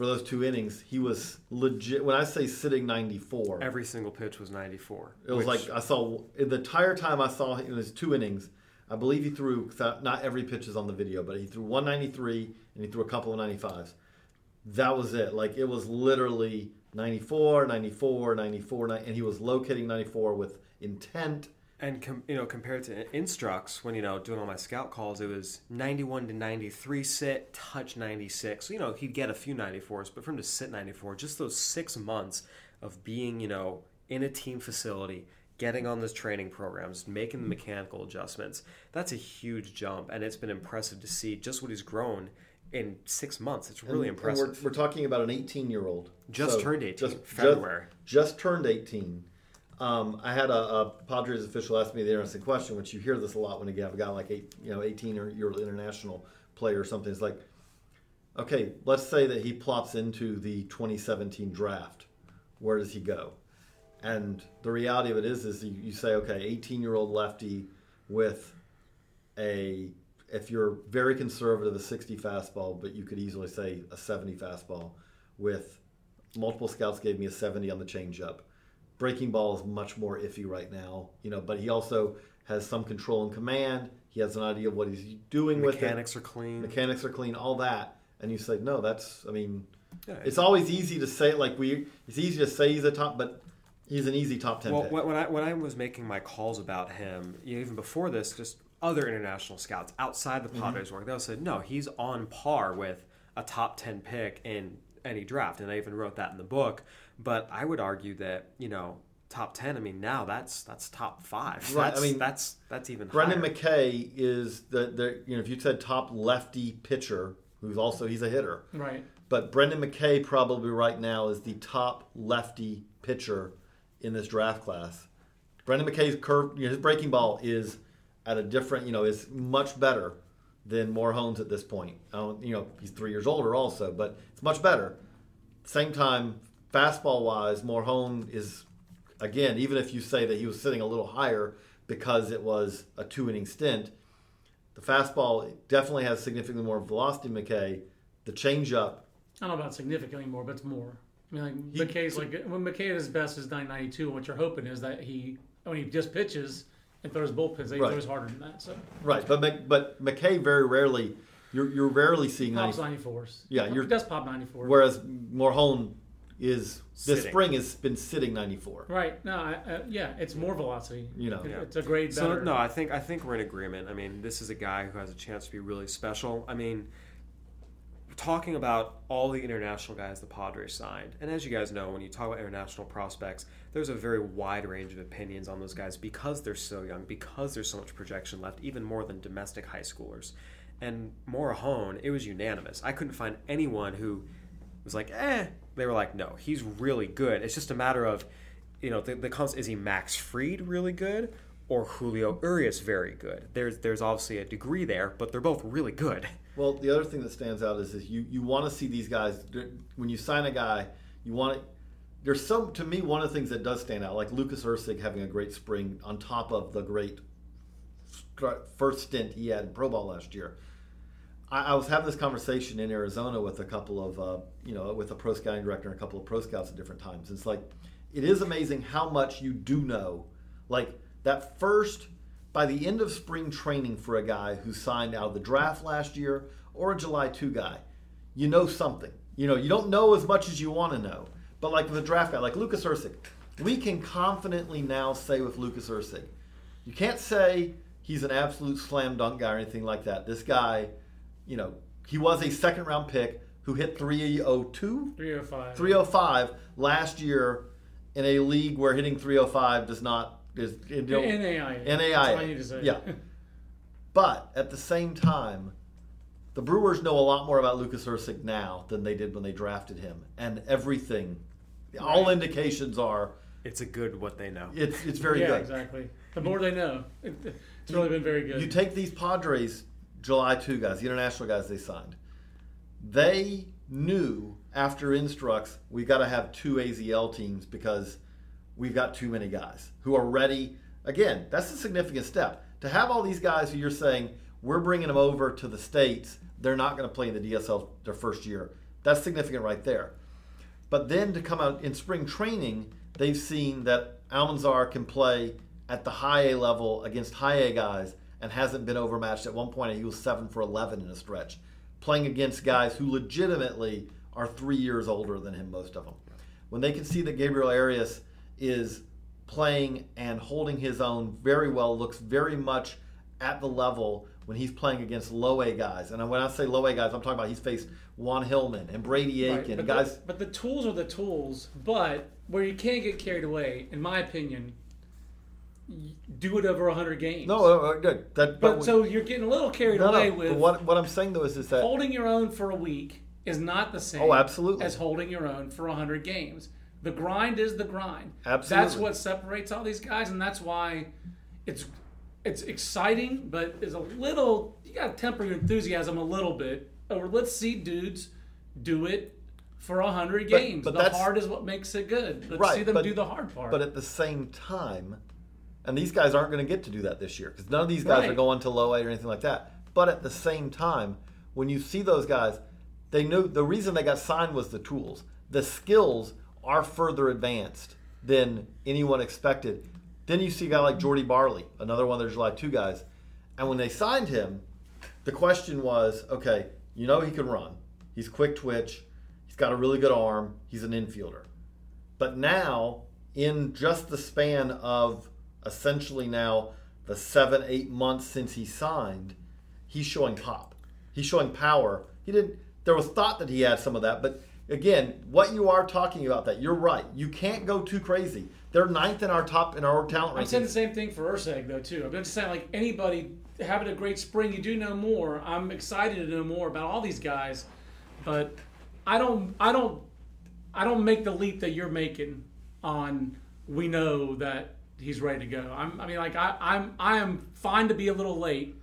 for those two innings, he was legit. When I say sitting 94, Every single pitch was 94. it was which- like I saw the entire time I saw in his two innings. I believe he threw not every pitch is on the video, but he threw 193 and he threw a couple of 95s. That was it. Like it was literally 94, 94, 94, and he was locating 94 with intent. And com- you know, compared to instructs, when you know doing all my scout calls, it was 91 to 93 sit, touch 96. So, you know, he'd get a few 94s, but for him to sit 94, just those six months of being, you know, in a team facility, getting on those training programs, making the mm-hmm. mechanical adjustments, that's a huge jump, and it's been impressive to see just what he's grown in six months. It's really And- and impressive. we're, we're talking about an 18 year old. Just turned 18, February. Just, turned 18. Um, I had a, a Padres official ask me the interesting question, which you hear this a lot when you have a guy like eight, you know, 18 or year old international player or something. It's like, okay, let's say that he plops into the 2017 draft. Where does he go? And the reality of it is, is you, you say, okay, 18 year old lefty with a, if you're very conservative, a 60 fastball, but you could easily say a 70 fastball with multiple scouts gave me a 70 on the changeup. Breaking ball is much more iffy right now, you know, but he also has some control and command. He has an idea of what he's doing with it. Mechanics are clean. Mechanics are clean, all that. And you say, no, that's, I mean, Yeah. it's always easy to say, like, we, it's easy to say he's a top, but he's an easy top 10 Well, pick. when I when I was making my calls about him, you know, even before this, just other international scouts outside the Mm-hmm. Padres work, they all said no, he's on par with a top ten pick in any draft, and I even wrote that in the book. But I would argue that you know top ten. I mean, now that's that's top five. Right, I mean, that's that's even Brendan higher. McKay is the, the, you know, if you said top lefty pitcher, who's also, he's a hitter. Right. But Brendan McKay probably right now is the top lefty pitcher in this draft class. Brendan McKay's curve, you know, his breaking ball is at a different, you know, is much better than Morejon's at this point. I don't, you know, he's three years older also, but it's much better. Same time, fastball wise, Morejon is again, even if you say that he was sitting a little higher because it was a two inning stint, the fastball definitely has significantly more velocity. than McKay, the changeup I don't know about significantly more, but it's more. I mean, like He- McKay's like when McKay at his best is 992. and What you're hoping is that he when he just pitches and throws bullpens, he Right. throws harder than that. So Right, but but McKay very rarely you're you're rarely seeing pops 90, 94s. Yeah, he you're- does pop 94. whereas Morejon is this Sitting. spring has been sitting 94. right? No, I, uh, yeah, it's more velocity. You know. It- Yeah. it's a great. So better. no, I think I think we're in agreement. I mean, this is a guy who has a chance to be really special. I mean, talking about all the international guys the Padres signed, and as you guys know, when you talk about international prospects, there's a very wide range of opinions on those guys because they're so young, because there's so much projection left, even more than domestic high schoolers. And Morejon, it was unanimous. I couldn't find anyone who was like, eh. They were like, no, he's really good. It's just a matter of, you know, the, the comes is he Max Fried really good or Julio Urias very good? There's there's obviously a degree there, but they're both really good. [laughs] Well, the other thing that stands out is, is you, you want to see these guys when you sign a guy, you want to. There's some to me one of the things that does stand out, like Lucas Erceg having a great spring on top of the great first stint he had in pro ball last year. I, I was having this conversation in Arizona with a couple of uh, you know with a pro scouting director and a couple of pro scouts at different times. It's like it is amazing how much you do know, like that first by the end of spring training for a guy who signed out of the draft last year or a July 2 guy, you know something. You know, you don't know as much as you want to know. But like with a draft guy, like Lucas Erceg, we can confidently now say with Lucas Erceg, you can't say he's an absolute slam dunk guy or anything like that. This guy, you know, he was a second round pick who hit 302, 305. 305 last year in a league where hitting 305 does not is you know, NAI. NAI. That's all I need to say. Yeah. [laughs] But at the same time, the Brewers know a lot more about Lucas Erceg now than they did when they drafted him, and everything, All indications are It's a good what they know. it's it's very yeah, good. exactly. The more they know, it's really been very good. You take these Padres July 2 guys, the international guys they signed. They knew after Instructs, we got to have two AZL teams because we've got too many guys who are ready. Again, that's a significant step. To have all these guys who you're saying, we're bringing them over to the States, they're not going to play in the DSL their first year. That's significant right there. But then to come out in spring training, they've seen that Almanzar can play at the high A level against high A guys and hasn't been overmatched. At one point, he was 7 for 11 in a stretch, playing against guys who legitimately are three years older than him, most of them. When they can see that Gabriel Arias is playing and holding his own very well, looks very much at the level when he's playing against low A guys. And when I say low A guys, I'm talking about he's faced Juan Hillman and Brady Right, Aiken, but, guys. the, but the tools are the tools. But where you can't get carried away, in my opinion, do it over 100 games. No, uh, uh, good. That, but we- so you're getting a little carried no, no, away but with what what I'm saying though is, is that holding your own for a week is not the same Oh, absolutely. as holding your own for 100 games. The grind is the grind. Absolutely. That's what separates all these guys, and that's why it's it's exciting, but is a little you got to temper your enthusiasm a little bit. Or let's see dudes do it for 100 games. but the hard is what makes it good. Let's right, see them but- do the hard part. But at the same time, and these guys aren't going to get to do that this year because none of these guys Right. are going to low A or anything like that. But at the same time, when you see those guys, they knew the reason they got signed was the tools. The skills are further advanced than anyone expected. Then you see a guy like Jordy Barley, another one of their July 2 guys. And when they signed him, the question was okay, you know he can run. He's quick twitch. He's got a really good arm. He's an infielder. But now, in just the span of essentially now the seven, eight months since he signed, he's showing pop. He's showing power. He didn't. There was thought that he had some of that, but again, what you are talking about, that you're right. You can't go too crazy. They're ninth in our top in our talent I'm saying the same thing for Erceg though too. I'm just saying like anybody having a great spring, you do know more. I'm excited to know more about all these guys, but I don't, I don't, I don't make the leap that you're making on. We know that he's ready to go. I'm, I mean, like I, I'm, I am fine to be a little late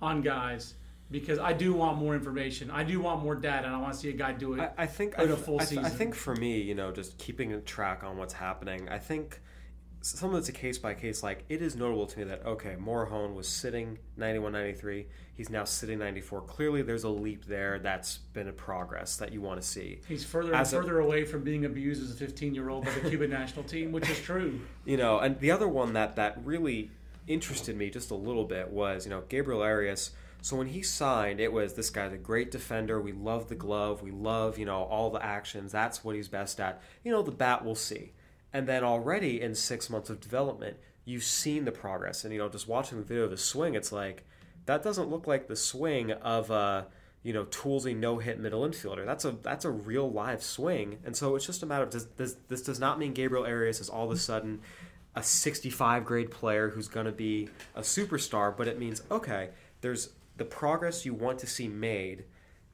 on guys because I do want more information. I do want more data, and I want to see a guy do it. I, I think I, a full I, th- I think for me, you know, just keeping a track on what's happening, I think some of it's a case by case. Like it is notable to me that okay, Morejon was sitting 91, 93. He's now sitting 94. Clearly, there's a leap there. That's been a progress that you want to see. He's further and As a- further away from being abused as a 15 year old by the [laughs] Cuban national team, which is true. You know, and the other one that that really interested me just a little bit was you know Gabriel Arias. So when he signed, it was this guy's a great defender. We love the glove. We love you know all the actions. That's what he's best at. You know the bat we'll see. And then already in six months of development, you've seen the progress. And you know just watching the video of his swing, it's like that doesn't look like the swing of a you know toolsy no hit middle infielder. That's a that's a real live swing. And so it's just a matter of does, does this does not mean Gabriel Arias is all of a sudden a 65 grade player who's going to be a superstar, but it means okay, there's the progress you want to see made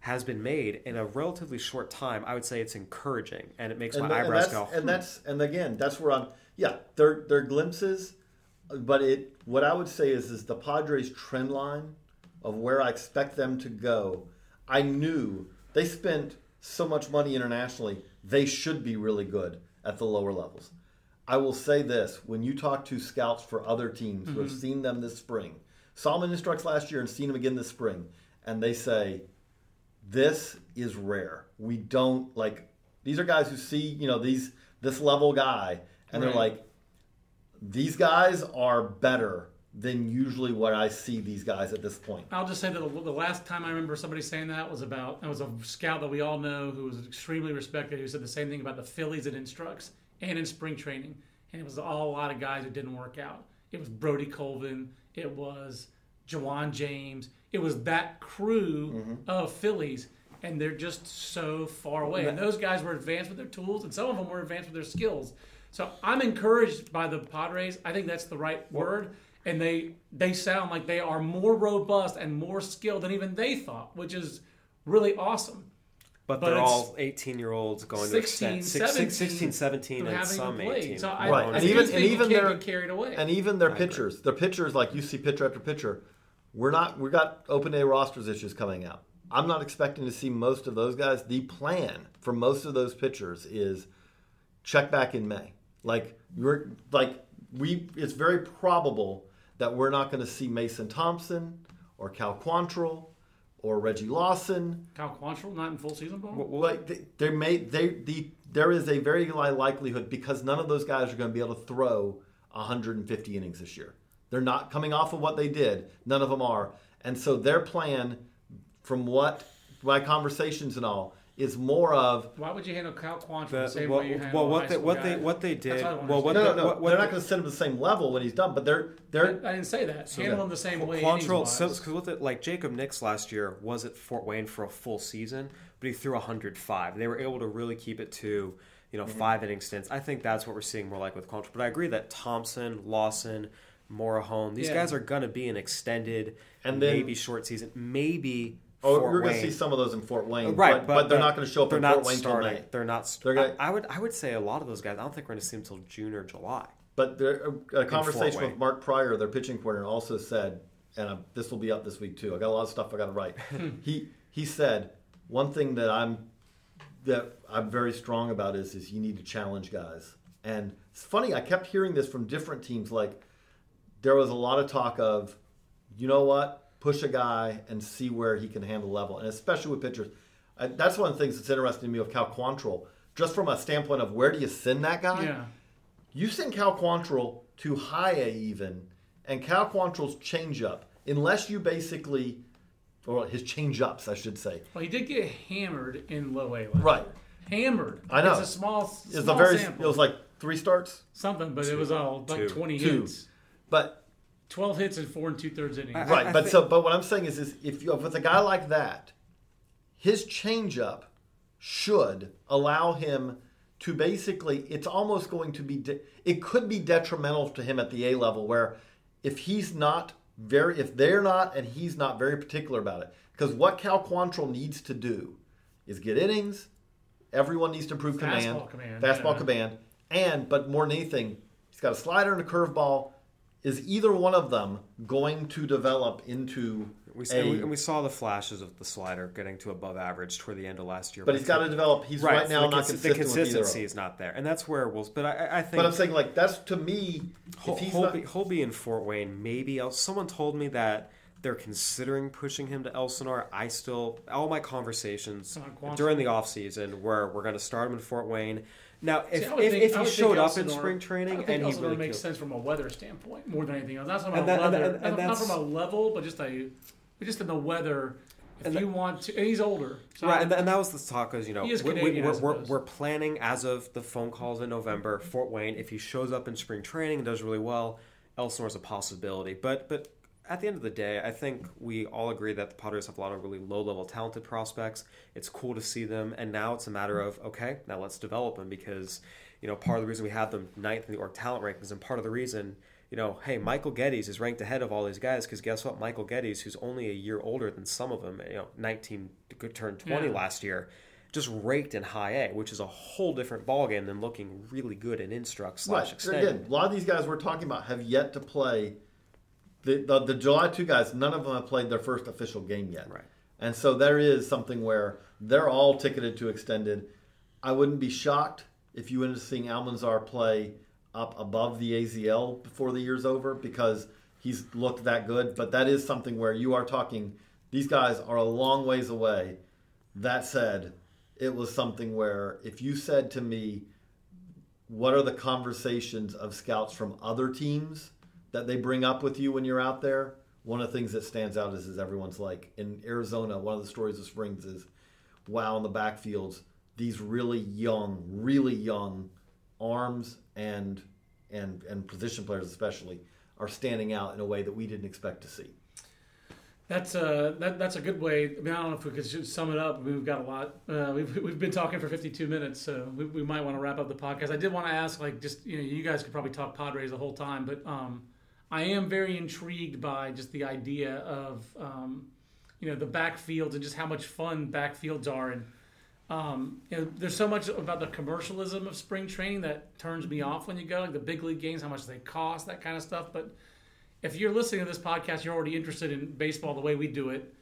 has been made in a relatively short time. I would say it's encouraging, and it makes my and, and eyebrows that's, go. and hmm. that's and again that's where I'm yeah they're they're glimpses but it what I would say is is the Padres trend line of where I expect them to go I knew they spent so much money internationally they should be really good at the lower levels I will say this when you talk to scouts for other teams who have mm-hmm. seen them this spring saw them in instructs last year and seen them again this spring and they say this is rare. We don't like these are guys who see, you know, these this level guy and they're like these guys are better than usually what I see these guys at this point. I'll just say that the the last time I remember somebody saying that was about, it was a scout that we all know who was extremely respected who said the same thing about the Phillies at Instructs and in spring training. And it was all a lot of guys who didn't work out. It was Brody Colvin. It was Jiwan James. It was that crew Mm-hmm. of Phillies, and they're just so far away. And those guys were advanced with their tools, and some of them were advanced with their skills. So I'm encouraged by the Padres. I think that's the right word. And they they sound like they are more robust and more skilled than even they thought, which is really awesome. But, But they're all 18 year olds going 16, to extend, 17, 16, 17, and some 18. So I, Right, I and do even- and you even can't their- carried away. And even their pitchers, their pitchers, like you see pitcher after pitcher, we're not. We got open day rosters issues coming out. I'm not expecting to see most of those guys. The plan for most of those pitchers is check back in May. Like you're like we. It's very probable that we're not going to see Mason Thompson or Cal Quantrill or Reggie Lawson Cal Quantrill not in full season ball. well, like they, there may they the there is a very high likelihood because none of those guys are going to be able to throw 150 innings this year. They're not coming off of what they did. None of them are, and so their plan, from what my conversations and all, is more of Why would you handle Kyle Quantrill the, The- same well, way you handle well, what high they school what they what they did what I don't well what no, the, no, no. what, what they're not going to set him at the same level when he's done, but they're they're I didn't say that. Handle him the same way. Quantrill, innings-wise. because with it, like Jacob Nix last year was at Fort Wayne for a full season, but he threw 105. They were able to really keep it to you know mm-hmm. five inning stints. I think that's what we're seeing more like with Quantrill. But I agree that Thompson, Lawson, Morejon, these Yeah. guys are going to be an extended, And then- maybe short season, maybe. oh, Fort you're going to Wayne. see some of those in Fort Wayne, Right, but, but, they're not going to show up they're in not Fort Wayne till starting. May. They're not. St- They're gonna- I, I would. I would say a lot of those guys. I don't think we're going to see them until June or July. But there, a conversation with Mark Prior, their pitching coordinator, also said, and uh, this will be up this week too. I got a lot of stuff I got to write. [laughs] he he said one thing that I'm that I'm very strong about is is you need to challenge guys. And it's funny, I kept hearing this from different teams. Like there was a lot of talk of, you know what, push a guy and see where he can handle level, and especially with pitchers. I, that's one of the things that's interesting to me with Cal Quantrill, just from a standpoint of where do you send that guy? yeah. You send Cal Quantrill to high A even, and Cal Quantrill's changeup, unless you basically, or his changeups, I should say. Well, he did get hammered in low A. Last Right. Hammered. I know. It's a small. It's a small very. sample. It was like three starts, something, but it was all like Two. 20 Two. hits, but 12 hits in four and two thirds innings. I- right. I but think- so, but what I'm saying is, is if you with a guy like that, his changeup should allow him to basically. It's almost going to be. De- it could be detrimental to him at the A level, where if he's not very, if they're not, and he's not very particular about it, because what Cal Quantrill needs to do is get innings. Everyone needs to improve command, Fastball command, fastball yeah. command, and but more than anything, he's got a slider and a curveball. Is either one of them going to develop into We, a? and we, and we saw the flashes of the slider getting to above average toward the end of last year. but he's got to develop. He's right, now the, not cons- consistent the with either. of consistency them. is not there, and that's where we'll. But I, I- I think But I'm saying like that's to me. Hol- If he's Holby, not, Holby in Fort Wayne, maybe else. Someone told me that they're considering pushing him to Elsinore. I still, all my conversations during the off season were we're going to start him in Fort Wayne. Now, if, See, if, think- if he showed up in spring training would think and he Elsinore really makes sense from a weather standpoint more than anything else. Not from a that- weather, that- and not, not from a level, but just a just in the weather. If And you want to, and he's older, so Right, and, that was the talk. Is you know He is we, Canadian, I are we're, we're planning as of the phone calls in November. Fort Wayne, if he shows up in spring training and does really well, Elsinore's a possibility. But but at the end of the day, I think we all agree that the Padres have a lot of really low level talented prospects. It's cool to see them, and now it's a matter of okay, now let's develop them because you know part of the reason we have them ninth in the org talent rankings, and part of the reason you know, hey, Michael Gettys is ranked ahead of all these guys because guess what? Michael Gettys, who's only a year older than some of them, you know, 19 could turn 20 Yeah. last year, just raked in high A, which is a whole different ballgame than looking really good in instruct slash right. extended. Again, a lot of these guys we're talking about have yet to play. The, the the July two guys, none of them have played their first official game yet. Right. And so there is something where they're all ticketed to extended. I wouldn't be shocked if you ended up seeing Almanzar play up above the AZL before the year's over because he's looked that good. But that is something where you are talking, these guys are a long ways away. That said, it was something where if you said to me, what are the conversations of scouts from other teams that they bring up with you when you're out there? One of the things that stands out is, is everyone's like in Arizona. One of the stories of Springs is, wow, in the backfields, these really young, really young arms and and and position players especially are standing out in a way that we didn't expect to see. That's a that, that's a good way. I mean, I don't know if we could sum it up. We've got a lot. Uh, we've we've been talking for 52 minutes, so we, we might want to wrap up the podcast. I did want to ask, like, just you know, you guys could probably talk Padres the whole time, but um, I am very intrigued by just the idea of um, you know the backfields and just how much fun backfields are, and um, you know, there's so much about the commercialism of spring training that turns me off when you go, like the big league games, how much they cost, that kind of stuff, but if you're listening to this podcast, you're already interested in baseball the way we do it.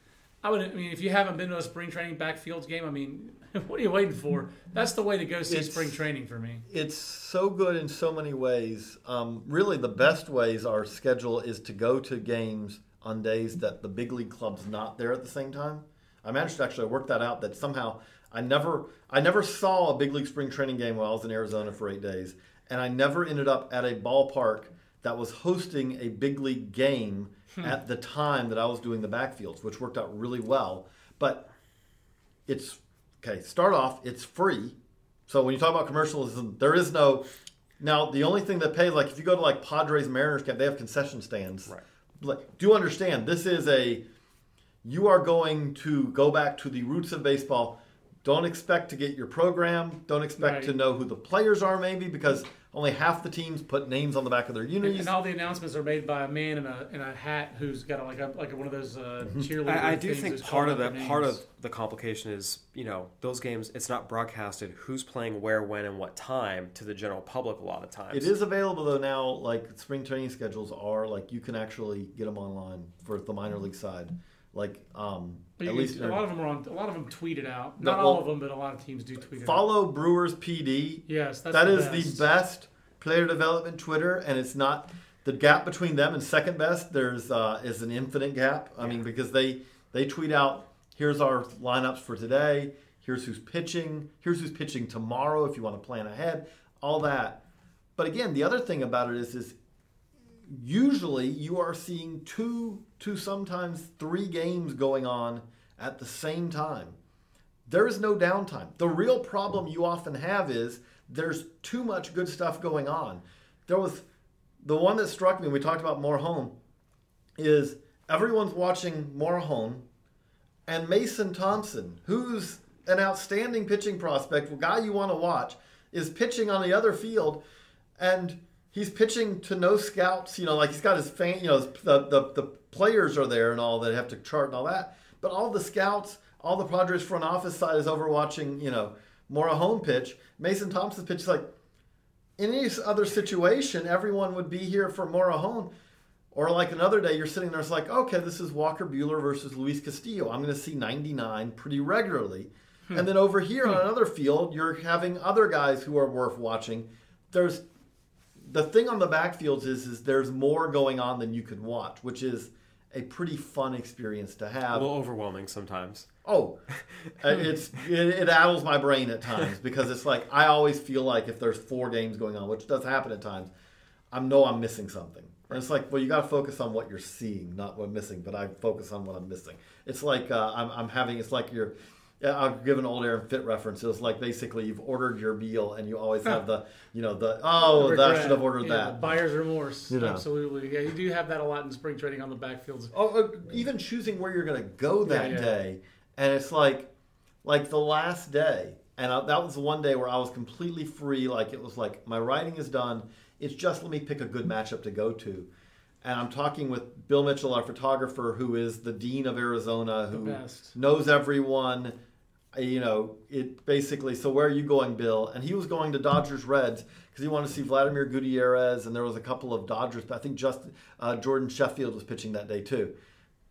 I would. I mean, if you haven't been to a spring training backfields game, I mean, [laughs] what are you waiting for? That's the way to go see It's- spring training for me. It's so good in so many ways. Um, really, the best ways our schedule is to go to games on days that the big league club's not there at the same time. I managed to actually work that out. That somehow I never I never saw a big league spring training game while I was in Arizona for eight days, and I never ended up at a ballpark that was hosting a big league game at the time that I was doing the backfields, which worked out really well. But it's okay. Start off, it's free. So when you talk about commercialism, there is no. Now the only thing that pays, like if you go to like Padres Mariners camp, they have concession stands. Right. Like, do understand this is a. You are going to go back to the roots of baseball. Don't expect to get your program. Don't expect Right. to know who the players are, maybe because only half the teams put names on the back of their And, unis. and all the announcements are made by a man in a in a hat who's got a, like a like one of those uh, Mm-hmm. cheerleader. I, I do think part of that part of the complication is you know those games it's not broadcasted who's playing where when and what time to the general public a lot of times It is available though now. Like spring training schedules are like you can actually get them online for the minor league side. Like um, at least a lot of them are on. A lot of them tweeted out. No, Not all well, of them, but a lot of teams do tweet it. out. follow Brewers PD. Yes, that's That the is best. the best player development Twitter, and it's not the gap between them and second best. There's uh, is an infinite gap. I mean, because they they tweet out here's our lineups for today. Here's who's pitching. Here's who's pitching tomorrow. If you want to plan ahead, all that. But again, the other thing about it is is usually you are seeing two to sometimes three games going on at the same time. There is no downtime. The real problem you often have is there's too much good stuff going on. There was the one that struck me, when we talked about Morejon, is everyone's watching Morejon and Mason Thompson, who's an outstanding pitching prospect, guy you want to watch, is pitching on the other field and he's pitching to no scouts. You know, like he's got his fan, you know, the, the, the players are there and all that have to chart and all that. But all the scouts, all the Padres front office side is over watching, you know, Morejon pitch. Mason Thompson's pitch is like, in any other situation, everyone would be here for Morejon. Or like another day, you're sitting there, it's like, okay, this is Walker Buehler versus Luis Castillo. I'm going to see 99 pretty regularly. Hmm. And then over here on hmm. another field, you're having other guys who are worth watching. There's the thing on the backfields is is there's more going on than you can watch, which is a pretty fun experience to have. a little overwhelming sometimes Oh, [laughs] uh, it's it, it addles my brain at times because it's like I always feel like if there's four games going on, which does happen at times, I know I'm missing something. And it's like, well, you got to focus on what you're seeing, not what I'm missing. But I focus on what I'm missing. It's like uh, I'm, I'm having. It's like you're. Yeah, I'll give an old Aaron Fitt reference. It was like basically you've ordered your meal and you always have the, you know, the oh, that I should have ordered Yeah, that. Buyer's remorse. You know. Absolutely. Yeah, you do have that a lot in spring training on the backfields. Oh, uh, even choosing where you're going to go that Yeah, yeah. day, and it's like, like the last day, and I, that was the one day where I was completely free. Like it was like my writing is done. It's just let me pick a good matchup to go to, and I'm talking with Bill Mitchell, our photographer, who is the dean of Arizona, who knows everyone. You know, it basically. So where are you going, Bill? And he was going to Dodgers Reds because he wanted to see Vladimir Gutierrez, and there was a couple of Dodgers. But I think just uh, Jordan Sheffield was pitching that day too.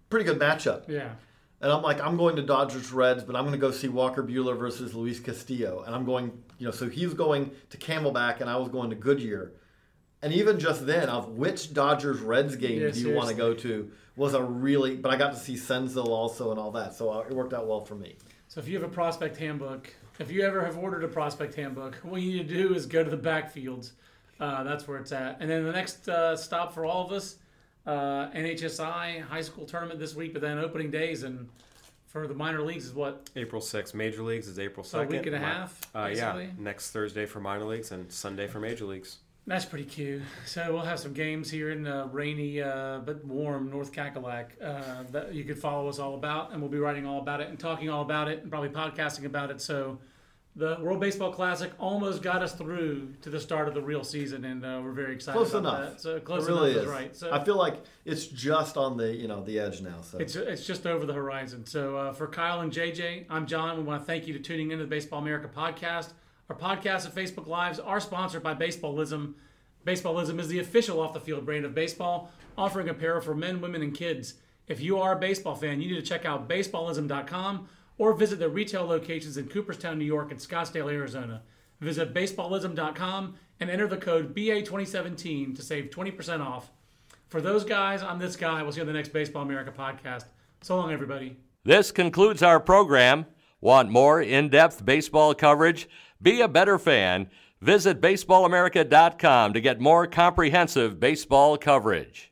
Pretty good matchup. Yeah. And I'm like, I'm going to Dodgers Reds, but I'm going to go see Walker Buehler versus Luis Castillo. And I'm going, you know, so he was going to Camelback, and I was going to Goodyear. And even just then, of which Dodgers Reds game Yeah, do you want to go to was a really, but I got to see Senzel also and all that, so uh, it worked out well for me. So if you have a prospect handbook, if you ever have ordered a prospect handbook, what you need to do is go to the backfields. Uh, that's where it's at. And then the next uh, stop for all of us, uh, NHSI high school tournament this week, but then opening days and for the minor leagues is what? April 6th major leagues is april 2nd a week and a half, uh, yeah next thursday for minor leagues and sunday for major leagues That's pretty cute. So we'll have some games here in uh, rainy uh, but warm North Cackalack uh, that you could follow us all about, and we'll be writing all about it and talking all about it and probably podcasting about it. So the World Baseball Classic almost got us through to the start of the real season, and uh, we're very excited. Close about enough. That. So close it really enough is. right. So I feel like it's just on the you know the edge now. So it's it's just over the horizon. So uh, for Kyle and JJ, I'm John. We want to thank you to tuning into the Baseball America podcast. Our podcasts and Facebook Lives are sponsored by Baseballism. Baseballism is the official off the field brand of baseball, offering apparel for men, women, and kids. If you are a baseball fan, you need to check out baseballism.com or visit their retail locations in Cooperstown, New York, and Scottsdale, Arizona. Visit baseballism.com and enter the code BA2017 to save 20% off. For those guys, I'm this guy. We'll see you on the next Baseball America podcast. So long, everybody. This concludes our program. Want more in depth baseball coverage? Be a better fan. Visit baseballamerica.com to get more comprehensive baseball coverage.